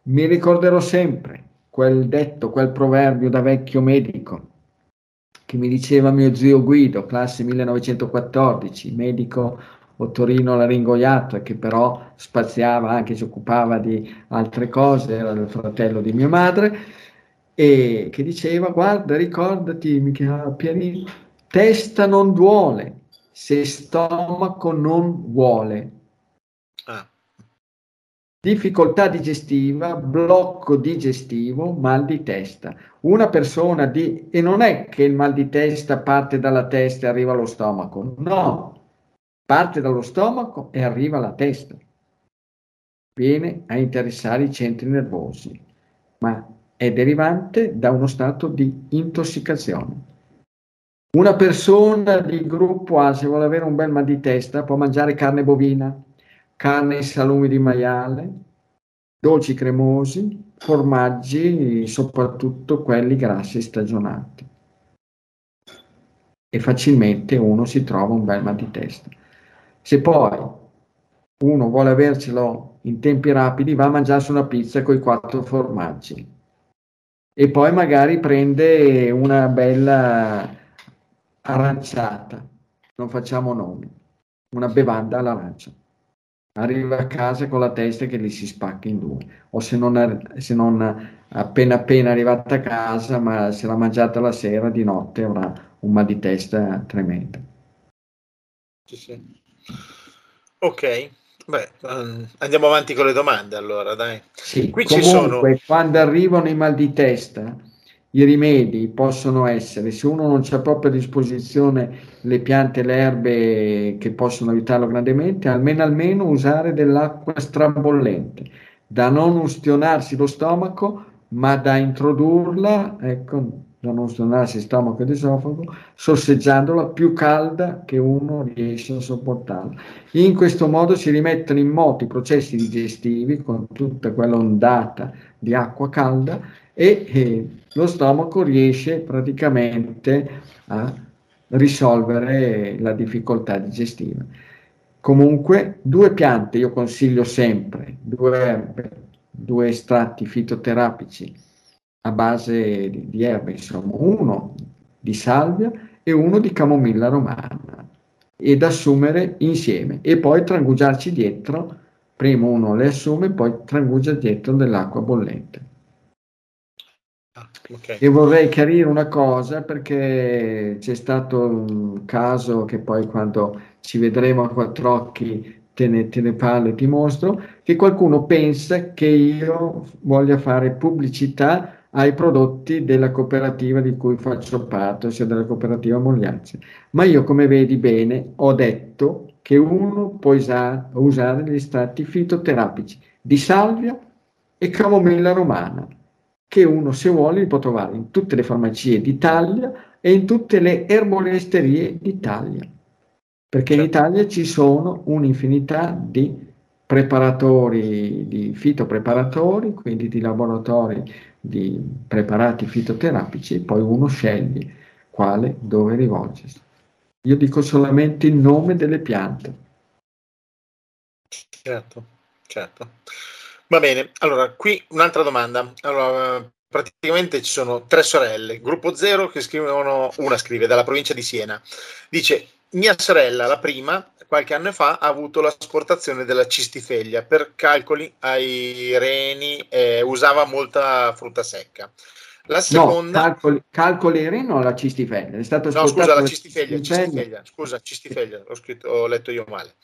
Speaker 2: Mi ricorderò sempre quel detto, quel proverbio da vecchio medico che mi diceva mio zio Guido, classe 1914, medico ottorino laringoiato e che però spaziava anche, si occupava di altre cose, era il fratello di mia madre e che diceva guarda ricordati mi chiamava Pianino testa non duole se stomaco non vuole. Ah. difficoltà digestiva blocco digestivo mal di testa. Una persona di e non è che il mal di testa parte dalla testa e arriva allo stomaco. No parte dallo stomaco e arriva alla testa. Viene a interessare i centri nervosi. Ma è derivante da uno stato di intossicazione. Una persona di gruppo A, se vuole avere un bel mal di testa, può mangiare carne bovina, carne e salumi di maiale, dolci cremosi, formaggi, soprattutto quelli grassi stagionati. E facilmente uno si trova un bel mal di testa. Se poi uno vuole avercelo in tempi rapidi, va a mangiarsi una pizza con i quattro formaggi e poi magari prende una bella aranciata, non facciamo nomi, una bevanda all'arancia. Arriva a casa con la testa che gli si spacca in due, o se non, se non appena appena arrivata a casa, ma se l'ha mangiata la sera, di notte avrà un mal di testa tremendo.
Speaker 1: Sì, sì. Ok, Beh, um, andiamo avanti con le domande allora, dai.
Speaker 2: Sì, Qui comunque, ci sono... quando arrivano i mal di testa, i rimedi possono essere, se uno non c'ha proprio a disposizione le piante, le erbe che possono aiutarlo grandemente, almeno almeno usare dell'acqua strabollente, da non ustionarsi lo stomaco, ma da introdurla, ecco, da non stornarsi stomaco ed esofago, sorseggiandola più calda che uno riesce a sopportarla. In questo modo si rimettono in moto i processi digestivi con tutta quella ondata di acqua calda e eh, lo stomaco riesce praticamente a risolvere la difficoltà digestiva. Comunque, due piante io consiglio sempre, due erbe, due estratti fitoterapici a base di, di erbe, insomma, uno di salvia e uno di camomilla romana ed assumere insieme e poi trangugiarci dietro, prima uno le assume, poi trangugia dietro dell'acqua bollente. Ah, okay. E vorrei chiarire una cosa perché c'è stato un caso che poi quando ci vedremo a quattro occhi te ne, te ne parlo e ti mostro, che qualcuno pensa che io voglia fare pubblicità ai prodotti della cooperativa di cui faccio parte, ossia della cooperativa Mogliacce. Ma io, come vedi bene, ho detto che uno può usare, usare gli estratti fitoterapici di salvia e camomilla romana, che uno, se vuole, li può trovare in tutte le farmacie d'Italia e in tutte le erboristerie d'Italia. Perché in certo. Italia ci sono un'infinità di preparatori, di fitopreparatori, quindi di laboratori di preparati fitoterapici e poi uno sceglie quale, dove rivolgersi. Io dico solamente il nome delle piante.
Speaker 1: Certo, certo. Va bene, allora qui un'altra domanda. Allora, praticamente ci sono tre sorelle, gruppo zero che scrivono, una scrive dalla provincia di Siena, dice mia sorella, la prima, qualche anno fa ha avuto l'asportazione della cistifeglia per calcoli ai reni, eh, usava molta frutta secca.
Speaker 2: La seconda... No, calcoli, calcoli ai reni o la cistifeglia? È
Speaker 1: stato no, scusa, la cistifeglia, cistifeglia, scusa, cistifeglia, ho, scritto, ho letto io male.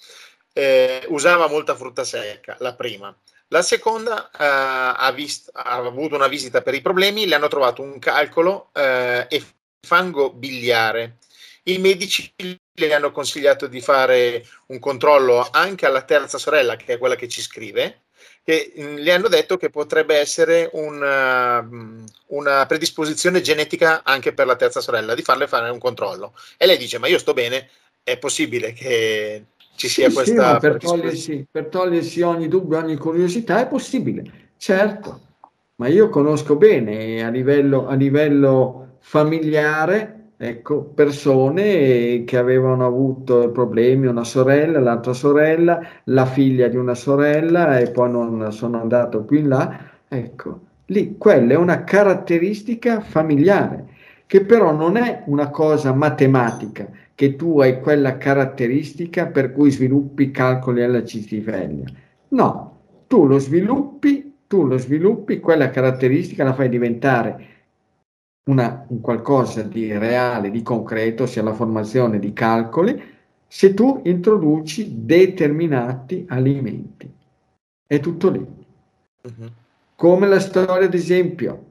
Speaker 1: Eh, usava molta frutta secca, la prima. La seconda eh, ha, vist- ha, avuto una visita per i problemi, le hanno trovato un calcolo eh, e fango biliare. I medici le hanno consigliato di fare un controllo anche alla terza sorella, che è quella che ci scrive, che mm, le hanno detto che potrebbe essere una, mm, una, predisposizione genetica anche per la terza sorella, di farle fare un controllo. E lei dice, ma io sto bene, è possibile che ci sia sì, questa...
Speaker 2: Sì, per, togliersi, per togliersi ogni dubbio, ogni curiosità è possibile, certo, ma io conosco bene a livello, a livello familiare ecco, persone che avevano avuto problemi, una sorella, l'altra sorella, la figlia di una sorella e poi non sono andato più in là, ecco, lì quella è una caratteristica familiare che però non è una cosa matematica, che tu hai quella caratteristica per cui sviluppi calcoli alla cistifeglia. No, tu lo sviluppi, tu lo sviluppi, quella caratteristica la fai diventare una, un qualcosa di reale, di concreto, sia la formazione di calcoli, se tu introduci determinati alimenti. È tutto lì. Uh-huh. Come la storia, ad esempio,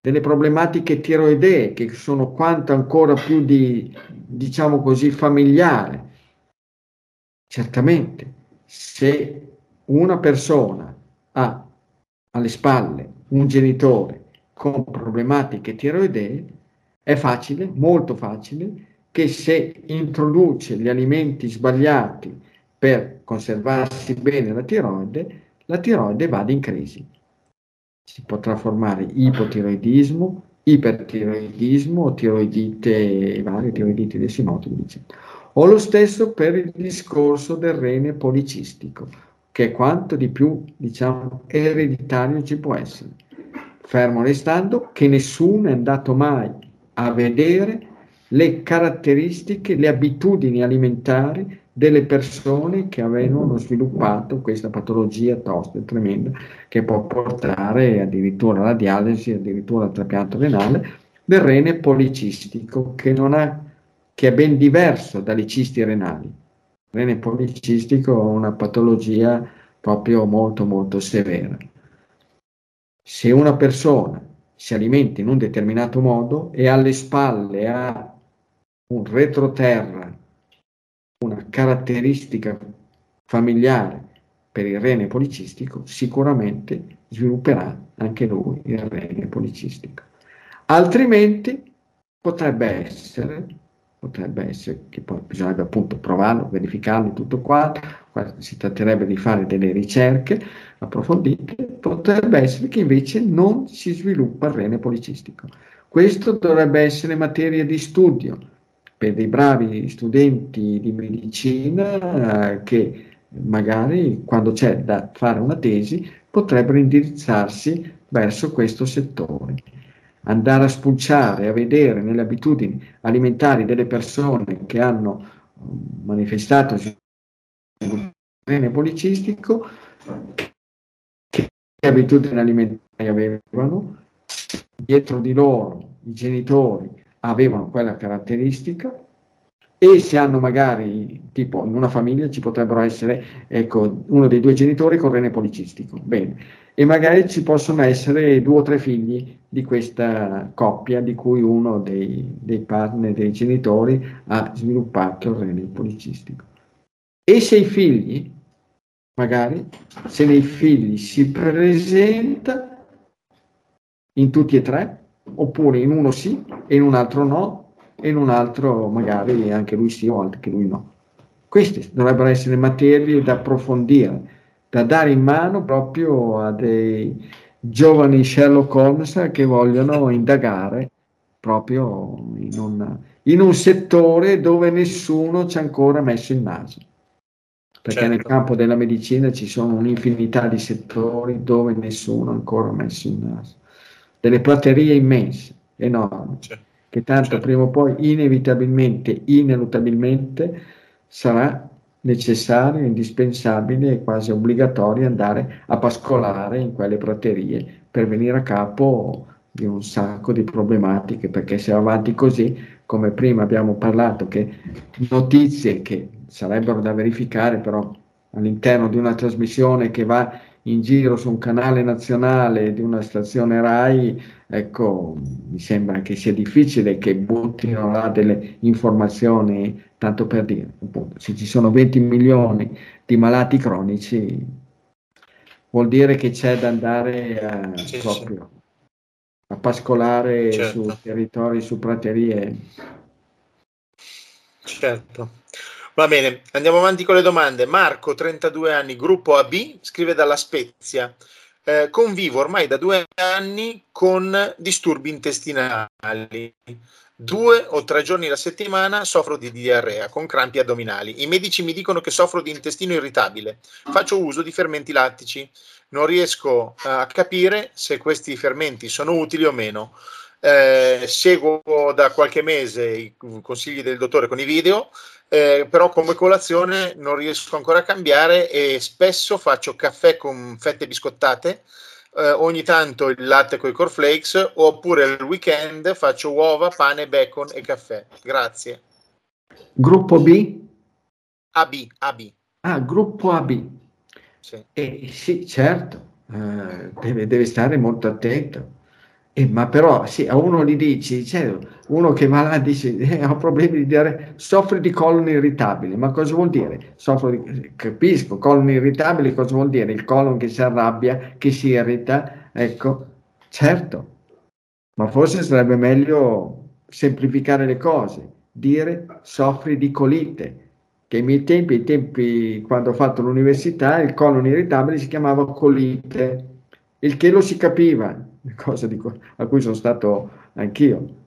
Speaker 2: delle problematiche tiroidee, che sono quanto ancora più di, diciamo così, familiare. Certamente, se una persona ha alle spalle un genitore con problematiche tiroidee, è facile, molto facile, che se introduce gli alimenti sbagliati per conservarsi bene la tiroide, la tiroide vada in crisi. Si potrà formare ipotiroidismo, ipertiroidismo o tiroidite, varie tiroiditi decimotili, O lo stesso per il discorso del rene policistico, che è quanto di più, diciamo, ereditario ci può essere fermo restando che nessuno è andato mai a vedere le caratteristiche, le abitudini alimentari delle persone che avevano sviluppato questa patologia tosta e tremenda che può portare addirittura alla dialisi, addirittura al trapianto renale del rene policistico che, ha, che è ben diverso dalle cisti renali. Il rene policistico è una patologia proprio molto molto severa. Se una persona si alimenta in un determinato modo e alle spalle ha un retroterra, una caratteristica familiare per il rene policistico, sicuramente svilupperà anche lui il rene policistico. Altrimenti potrebbe essere, potrebbe essere che poi bisognerebbe appunto provarlo, verificarlo tutto quanto, si tratterebbe di fare delle ricerche approfondite, potrebbe essere che invece non si sviluppa il rene policistico. Questo dovrebbe essere materia di studio per dei bravi studenti di medicina eh, che magari quando c'è da fare una tesi potrebbero indirizzarsi verso questo settore. Andare a spulciare, a vedere nelle abitudini alimentari delle persone che hanno manifestato rene policistico, che abitudini alimentari avevano, dietro di loro i genitori avevano quella caratteristica e se hanno magari, tipo in una famiglia ci potrebbero essere ecco, uno dei due genitori con rene policistico, bene, e magari ci possono essere due o tre figli di questa coppia di cui uno dei, dei partner, dei genitori ha sviluppato il rene policistico. E se i figli, magari, se nei figli si presenta in tutti e tre, oppure in uno sì e in un altro no, e in un altro magari anche lui sì o anche lui no. Queste dovrebbero essere materie da approfondire, da dare in mano proprio a dei giovani Sherlock Holmes che vogliono indagare proprio in un, in un settore dove nessuno ci ha ancora messo il naso. Perché certo. nel campo della medicina ci sono un'infinità di settori dove nessuno ha ancora messo il naso delle praterie immense, enormi, certo. che tanto certo. prima o poi inevitabilmente, ineluttabilmente sarà necessario, indispensabile e quasi obbligatorio andare a pascolare in quelle praterie per venire a capo di un sacco di problematiche, perché se avanti così, come prima abbiamo parlato, che notizie che sarebbero da verificare, però all'interno di una trasmissione che va in giro su un canale nazionale di una stazione RAI, ecco, mi sembra che sia difficile che buttino là delle informazioni, tanto per dire, appunto, se ci sono 20 milioni di malati cronici, vuol dire che c'è da andare a, sì, proprio sì. a pascolare certo. su territori, su praterie.
Speaker 1: Certo. Va bene, andiamo avanti con le domande. Marco, 32 anni, gruppo AB, scrive dalla Spezia. Eh, convivo ormai da due anni con disturbi intestinali. Due o tre giorni alla settimana soffro di diarrea con crampi addominali. I medici mi dicono che soffro di intestino irritabile. Faccio uso di fermenti lattici. Non riesco a capire se questi fermenti sono utili o meno. Eh, seguo da qualche mese i consigli del dottore con i video eh, però come colazione non riesco ancora a cambiare e spesso faccio caffè con fette biscottate, eh, ogni tanto il latte con i cornflakes oppure il weekend faccio uova, pane, bacon e caffè. Grazie.
Speaker 2: Gruppo B?
Speaker 1: AB, AB.
Speaker 2: Ah, gruppo AB. Sì, eh, sì certo, eh, deve, deve stare molto attento eh, ma però sì, a uno gli dici, cioè, uno che va là dice eh, ho problemi di dire soffre di colon irritabile, ma cosa vuol dire? Di, capisco, colon irritabile cosa vuol dire? Il colon che si arrabbia, che si irrita, ecco, certo, ma forse sarebbe meglio semplificare le cose, dire soffri di colite, che ai miei tempi, ai tempi quando ho fatto l'università, il colon irritabile si chiamava colite, il che lo si capiva, cosa di, a cui sono stato anch'io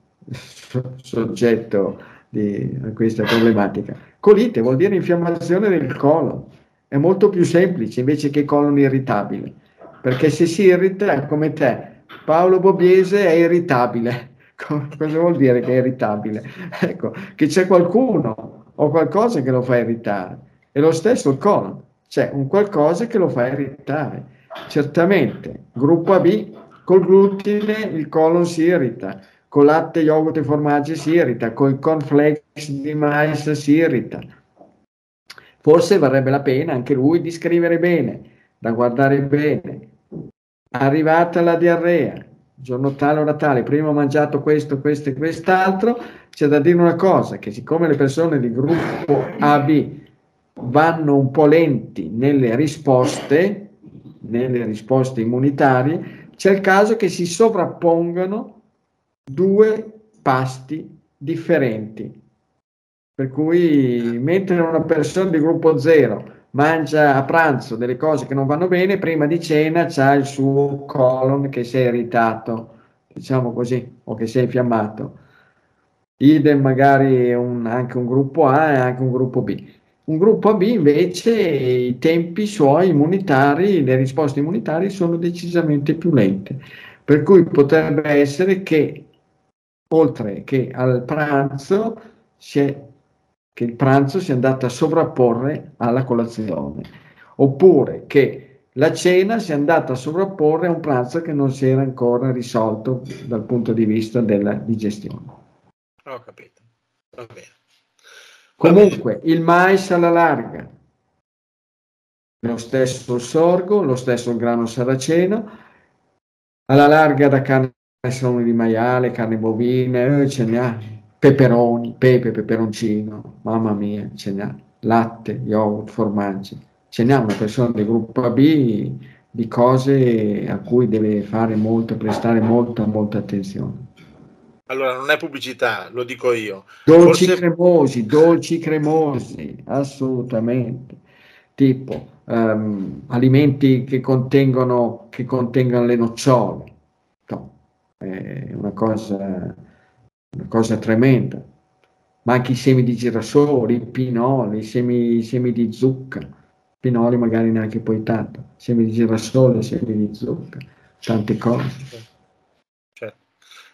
Speaker 2: soggetto di, questa problematica. Colite vuol dire infiammazione del colon, è molto più semplice invece che colon irritabile, perché se si irrita come te, Paolo Bobiese è irritabile. Cosa vuol dire che è irritabile? Ecco, che c'è qualcuno o qualcosa che lo fa irritare. E lo stesso il colon, c'è un qualcosa che lo fa irritare. Certamente, gruppo AB, col glutine il colon si irrita, con latte, yogurt e formaggi si irrita, con i cornflakes di mais si irrita. Forse varrebbe la pena anche lui di scrivere bene, da guardare bene. Arrivata la diarrea, giorno tale, ora tale, prima ho mangiato questo, questo e quest'altro, c'è da dire una cosa, che siccome le persone di gruppo AB vanno un po' lenti nelle risposte, nelle risposte immunitarie, c'è il caso che si sovrappongano due pasti differenti. Per cui mentre una persona di gruppo 0 mangia a pranzo delle cose che non vanno bene, prima di cena c'ha il suo colon che si è irritato, diciamo così, o che si è infiammato. Idem magari un, anche un gruppo A e anche un gruppo B. Un gruppo B invece i tempi suoi immunitari, le risposte immunitarie sono decisamente più lente, per cui potrebbe essere che oltre che al pranzo è che il pranzo sia andato a sovrapporre alla colazione, oppure che la cena sia andata a sovrapporre a un pranzo che non si era ancora risolto dal punto di vista della digestione.
Speaker 1: Ho capito. Va bene.
Speaker 2: Comunque, il mais alla larga, lo stesso sorgo, lo stesso grano saraceno, alla larga da carne sono di maiale, carne bovina, eh, ce ne ha. Peperoni, pepe, peperoncino, mamma mia, ce n'ha, latte, yogurt, formaggi, ce n'ha una persona del gruppo AB di cose a cui deve fare molto, prestare molta, molta attenzione.
Speaker 1: Allora, non è pubblicità, lo dico io.
Speaker 2: Dolci Forse... cremosi, dolci cremosi, assolutamente. Tipo um, alimenti che contengono, che contengono le nocciole. No, è una cosa una cosa tremenda. Ma anche i semi di girasole, i pinoli, i semi, i semi di zucca, pinoli magari neanche poi tanto, semi di girasole, semi di zucca, tante cose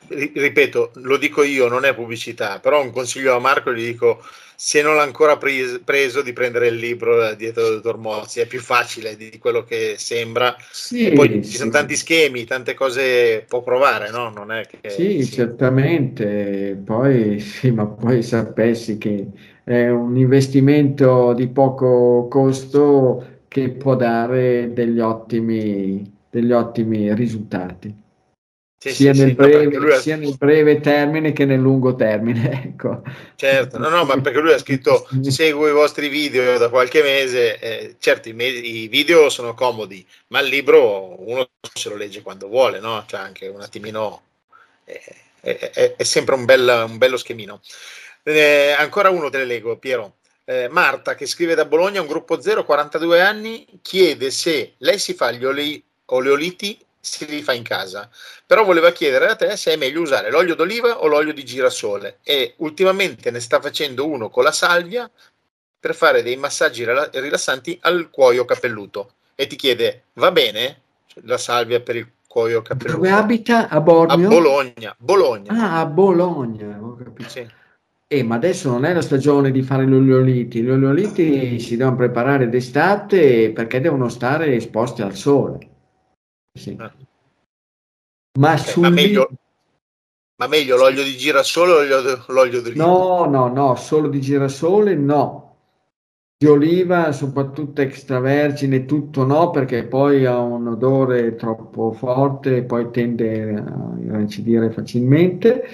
Speaker 1: ripeto, lo dico io, non è pubblicità, però un consiglio a Marco gli dico se non l'ha ancora preso, preso di prendere il libro dietro del dottor Mozzi, è più facile di quello che sembra. Sì, poi sì. ci sono tanti schemi, tante cose può provare, no? Non è che,
Speaker 2: sì, sì, certamente, poi, sì, ma poi sapessi che è un investimento di poco costo che può dare degli ottimi, degli ottimi risultati. Sì, sia, sì, nel breve, no, sia, nel breve, termine che nel lungo termine. Ecco.
Speaker 1: Certo, no, no, ma perché lui ha scritto seguo i vostri video da qualche mese, eh, certo i, me- i, video sono comodi, ma il libro uno se lo legge quando vuole, no? Cioè anche un attimino, eh, è, è, è, sempre un, bel, un bello schemino. Eh, ancora uno te le leggo, Piero. Eh, Marta, che scrive da Bologna, un gruppo 0, 42 anni, chiede se lei si fa gli ole- oleoliti si li fa in casa. Però voleva chiedere a te se è meglio usare l'olio d'oliva o l'olio di girasole e ultimamente ne sta facendo uno con la salvia per fare dei massaggi rilassanti al cuoio capelluto e ti chiede va bene la salvia per il cuoio capelluto?
Speaker 2: Dove abita? A Bormio?
Speaker 1: A Bologna. Bologna.
Speaker 2: Ah, a Bologna, ho capito. Sì. Eh, ma adesso non è la stagione di fare gli oleoliti. Gli oleoliti si devono preparare d'estate perché devono stare esposti al sole. Sì. Ah.
Speaker 1: Ma, okay, sul... ma, meglio, ma meglio l'olio di girasole o l'olio, l'olio d'oliva?
Speaker 2: No, no, no, solo di girasole no. Di oliva, soprattutto extravergine, tutto no, perché poi ha un odore troppo forte e poi tende a incidere facilmente.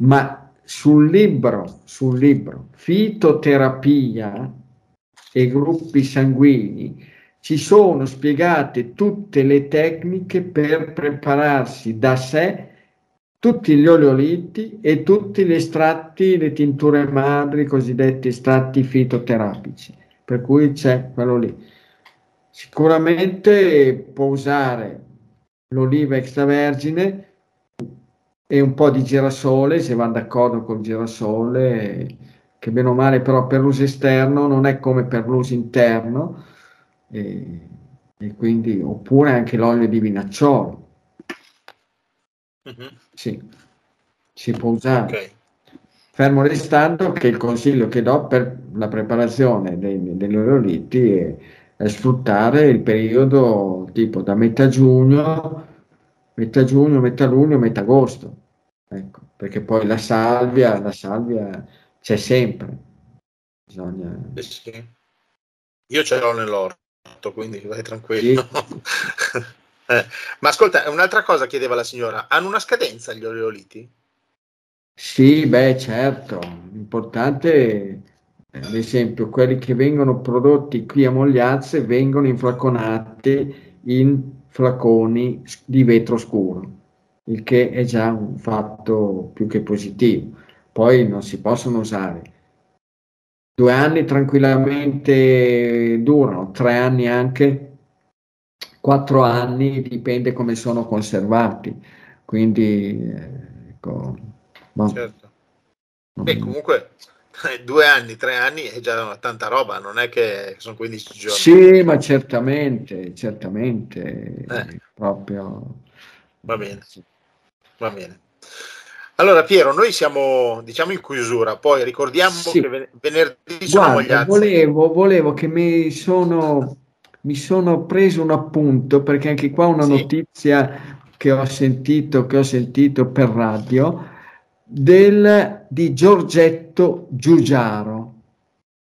Speaker 2: Ma sul libro, sul libro Fitoterapia e gruppi sanguigni, ci sono spiegate tutte le tecniche per prepararsi da sé tutti gli oleoliti e tutti gli estratti, le tinture madri, cosiddetti estratti fitoterapici, per cui c'è quello lì. Sicuramente può usare l'oliva extravergine e un po' di girasole, se va d'accordo col girasole, che bene o male però per l'uso esterno non è come per l'uso interno, e, e quindi, oppure anche l'olio di vinacciolo. Mm-hmm. Sì, si può usare. Okay. fermo restando che il consiglio che do per la preparazione dei, degli oroliti è, è, sfruttare il periodo tipo da metà giugno, metà giugno, metà luglio, metà agosto, ecco, perché poi la salvia, la salvia c'è sempre. Bisogna...
Speaker 1: Eh sì. Io ce l'ho nell'orto, quindi vai tranquillo. Sì. eh, ma ascolta, un'altra cosa chiedeva la signora, hanno una scadenza gli oleoliti?
Speaker 2: Sì, beh, certo, l'importante, ad esempio, quelli che vengono prodotti qui a Mogliazze vengono inflaconati in flaconi di vetro scuro, il che è già un fatto più che positivo. Poi non si possono usare. Due anni tranquillamente durano, tre anni anche, quattro anni dipende come sono conservati. Quindi, ecco,
Speaker 1: ma... Certo. Beh, comunque due anni, tre anni è già tanta roba, non è che sono 15 giorni.
Speaker 2: Sì, ma certamente, certamente, eh. proprio...
Speaker 1: Va bene, va bene. Allora Piero, noi siamo diciamo in chiusura, poi ricordiamo sì. che venerdì sono
Speaker 2: Guarda, volevo, volevo che mi sono, mi sono preso un appunto, perché anche qua una sì. notizia che ho sentito, che ho sentito per radio, del, di Giorgetto Giugiaro.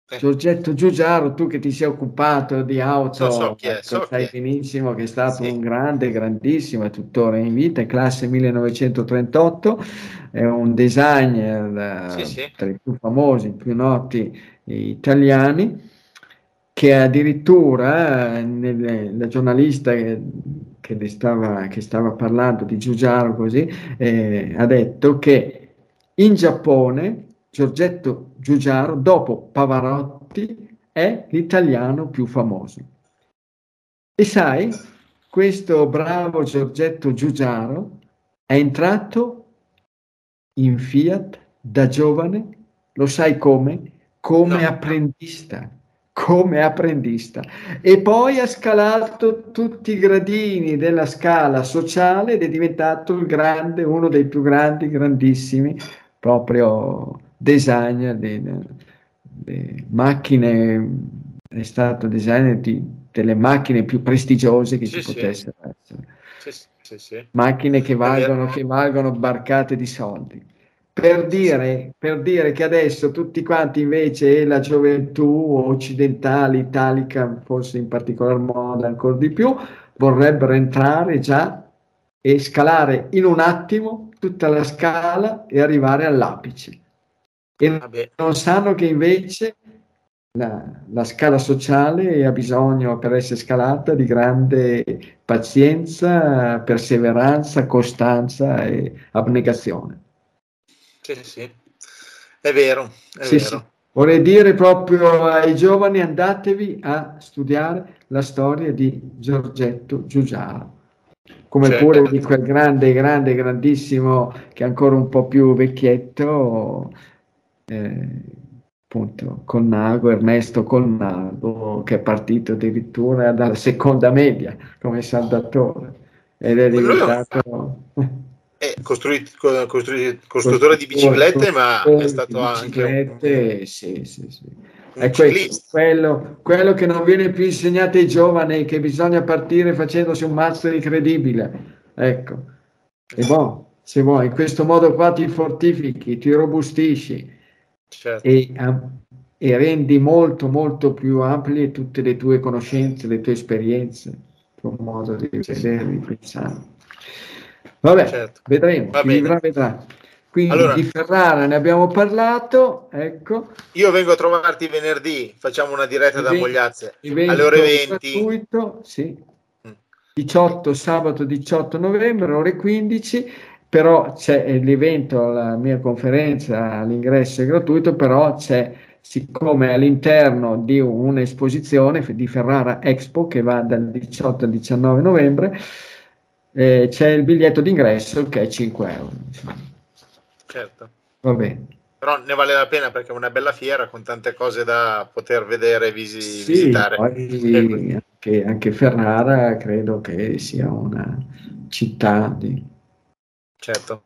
Speaker 2: Eh. Giorgetto Giugiaro, tu che ti sei occupato di auto, so, so è, so sai benissimo che è stato sì. un grande, grandissimo, è tuttora in vita, è classe 1938, è un designer sì, sì. tra i più famosi, più noti italiani, che addirittura eh, nel, la giornalista che, che, stava, che stava parlando di Giugiaro così, eh, ha detto che in Giappone, Giorgetto Giugiaro, dopo Pavarotti, è l'italiano più famoso. E sai, questo bravo Giorgetto Giugiaro è entrato in Fiat da giovane, lo sai come? Come no. apprendista come apprendista e poi ha scalato tutti i gradini della scala sociale ed è diventato il grande, uno dei più grandi, grandissimi proprio designer di, di macchine, è stato designer di, delle macchine più prestigiose che sì, ci potessero essere. Sì, sì, macchine che valgono, che valgono barcate di soldi. Per dire, per dire, che adesso tutti quanti invece la gioventù occidentale, italica, forse in particolar modo ancora di più, vorrebbero entrare già e scalare in un attimo tutta la scala e arrivare all'apice. E Vabbè. non sanno che invece la, la, scala sociale ha bisogno per essere scalata di grande pazienza, perseveranza, costanza e abnegazione.
Speaker 1: Sì, sì, è vero. È sì, vero. Sì.
Speaker 2: Vorrei dire proprio ai giovani andatevi a studiare la storia di Giorgetto Giugiaro come certo. pure di quel grande, grande, grandissimo che è ancora un po' più vecchietto, eh, appunto, Connago, Ernesto Connago, che è partito addirittura dalla seconda media come saldatore. Ed è diventato...
Speaker 1: È costruito, costruito, costruttore di biciclette, ma è stato anche...
Speaker 2: Un... Sì, sì, sì. È questo, quello, quello, che non viene più insegnato ai giovani, che bisogna partire facendosi un mazzo incredibile. Ecco, e boh, se vuoi, in questo modo qua ti fortifichi, ti robustisci certo. e, e, rendi molto, molto più ampie tutte le tue conoscenze, le tue esperienze, il tuo modo di vedere, di pensare. Vabbè, certo. vedremo, Va vivrà vedrà. Quindi allora, di Ferrara ne abbiamo parlato, ecco.
Speaker 1: Io vengo a trovarti venerdì, facciamo una diretta da Mogliazze alle ore 20.
Speaker 2: Gratuito, sì. 18 mm. sabato 18 novembre, ore 15, però c'è l'evento, la mia conferenza, l'ingresso è gratuito, però c'è, siccome all'interno di un'esposizione di Ferrara Expo che va dal 18 al 19 novembre, eh, c'è il biglietto d'ingresso che è 5 euro. Diciamo
Speaker 1: certo.
Speaker 2: Va bene.
Speaker 1: Però ne vale la pena perché è una bella fiera con tante cose da poter vedere e visi- sì, visitare.
Speaker 2: Anche, anche, Ferrara credo che sia una città di,
Speaker 1: Certo.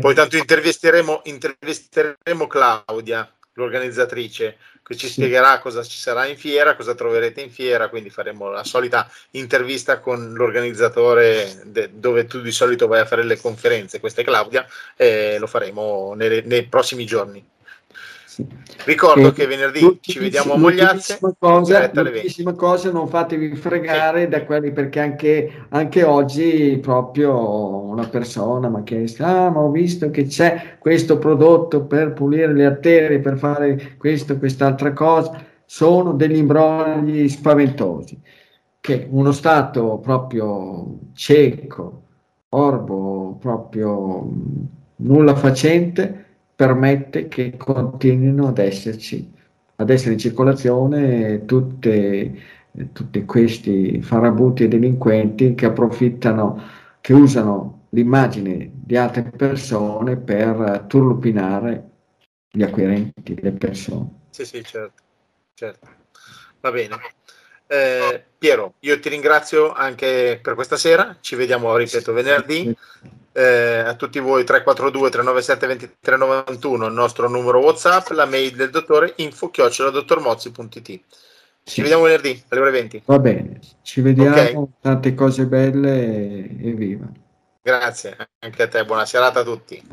Speaker 1: Poi tanto intervisteremo, intervisteremo Claudia, l'organizzatrice, che ci spiegherà cosa ci sarà in fiera, cosa troverete in fiera, quindi faremo la solita intervista con l'organizzatore de, dove tu di solito vai a fare le conferenze, questa è Claudia, e lo faremo nei, nei prossimi giorni. Ricordo e che venerdì ci vediamo a Mogliazze.
Speaker 2: Cosa, cosa, non fatevi fregare sì. da quelli perché anche, anche, oggi proprio una persona mi ha chiesto, ah ma ho visto che c'è questo prodotto per pulire le arterie, per fare questo, quest'altra cosa, sono degli imbrogli spaventosi che uno Stato proprio cieco, orbo, proprio nulla facente, permette che continuino ad esserci, ad essere in circolazione tutte, tutti questi farabutti e delinquenti che approfittano, che usano l'immagine di altre persone per turlupinare gli acquirenti, le persone.
Speaker 1: Sì, sì, certo. certo. Va bene. Eh, Piero, io ti ringrazio anche per questa sera, ci vediamo, ripeto, venerdì eh, a tutti voi 342 397 2391 il nostro numero whatsapp la mail del dottore info chiocciola dottormozzi.it ci sì. vediamo venerdì alle ore 20
Speaker 2: va bene ci vediamo okay. tante cose belle e, e viva
Speaker 1: grazie anche a te buona serata a tutti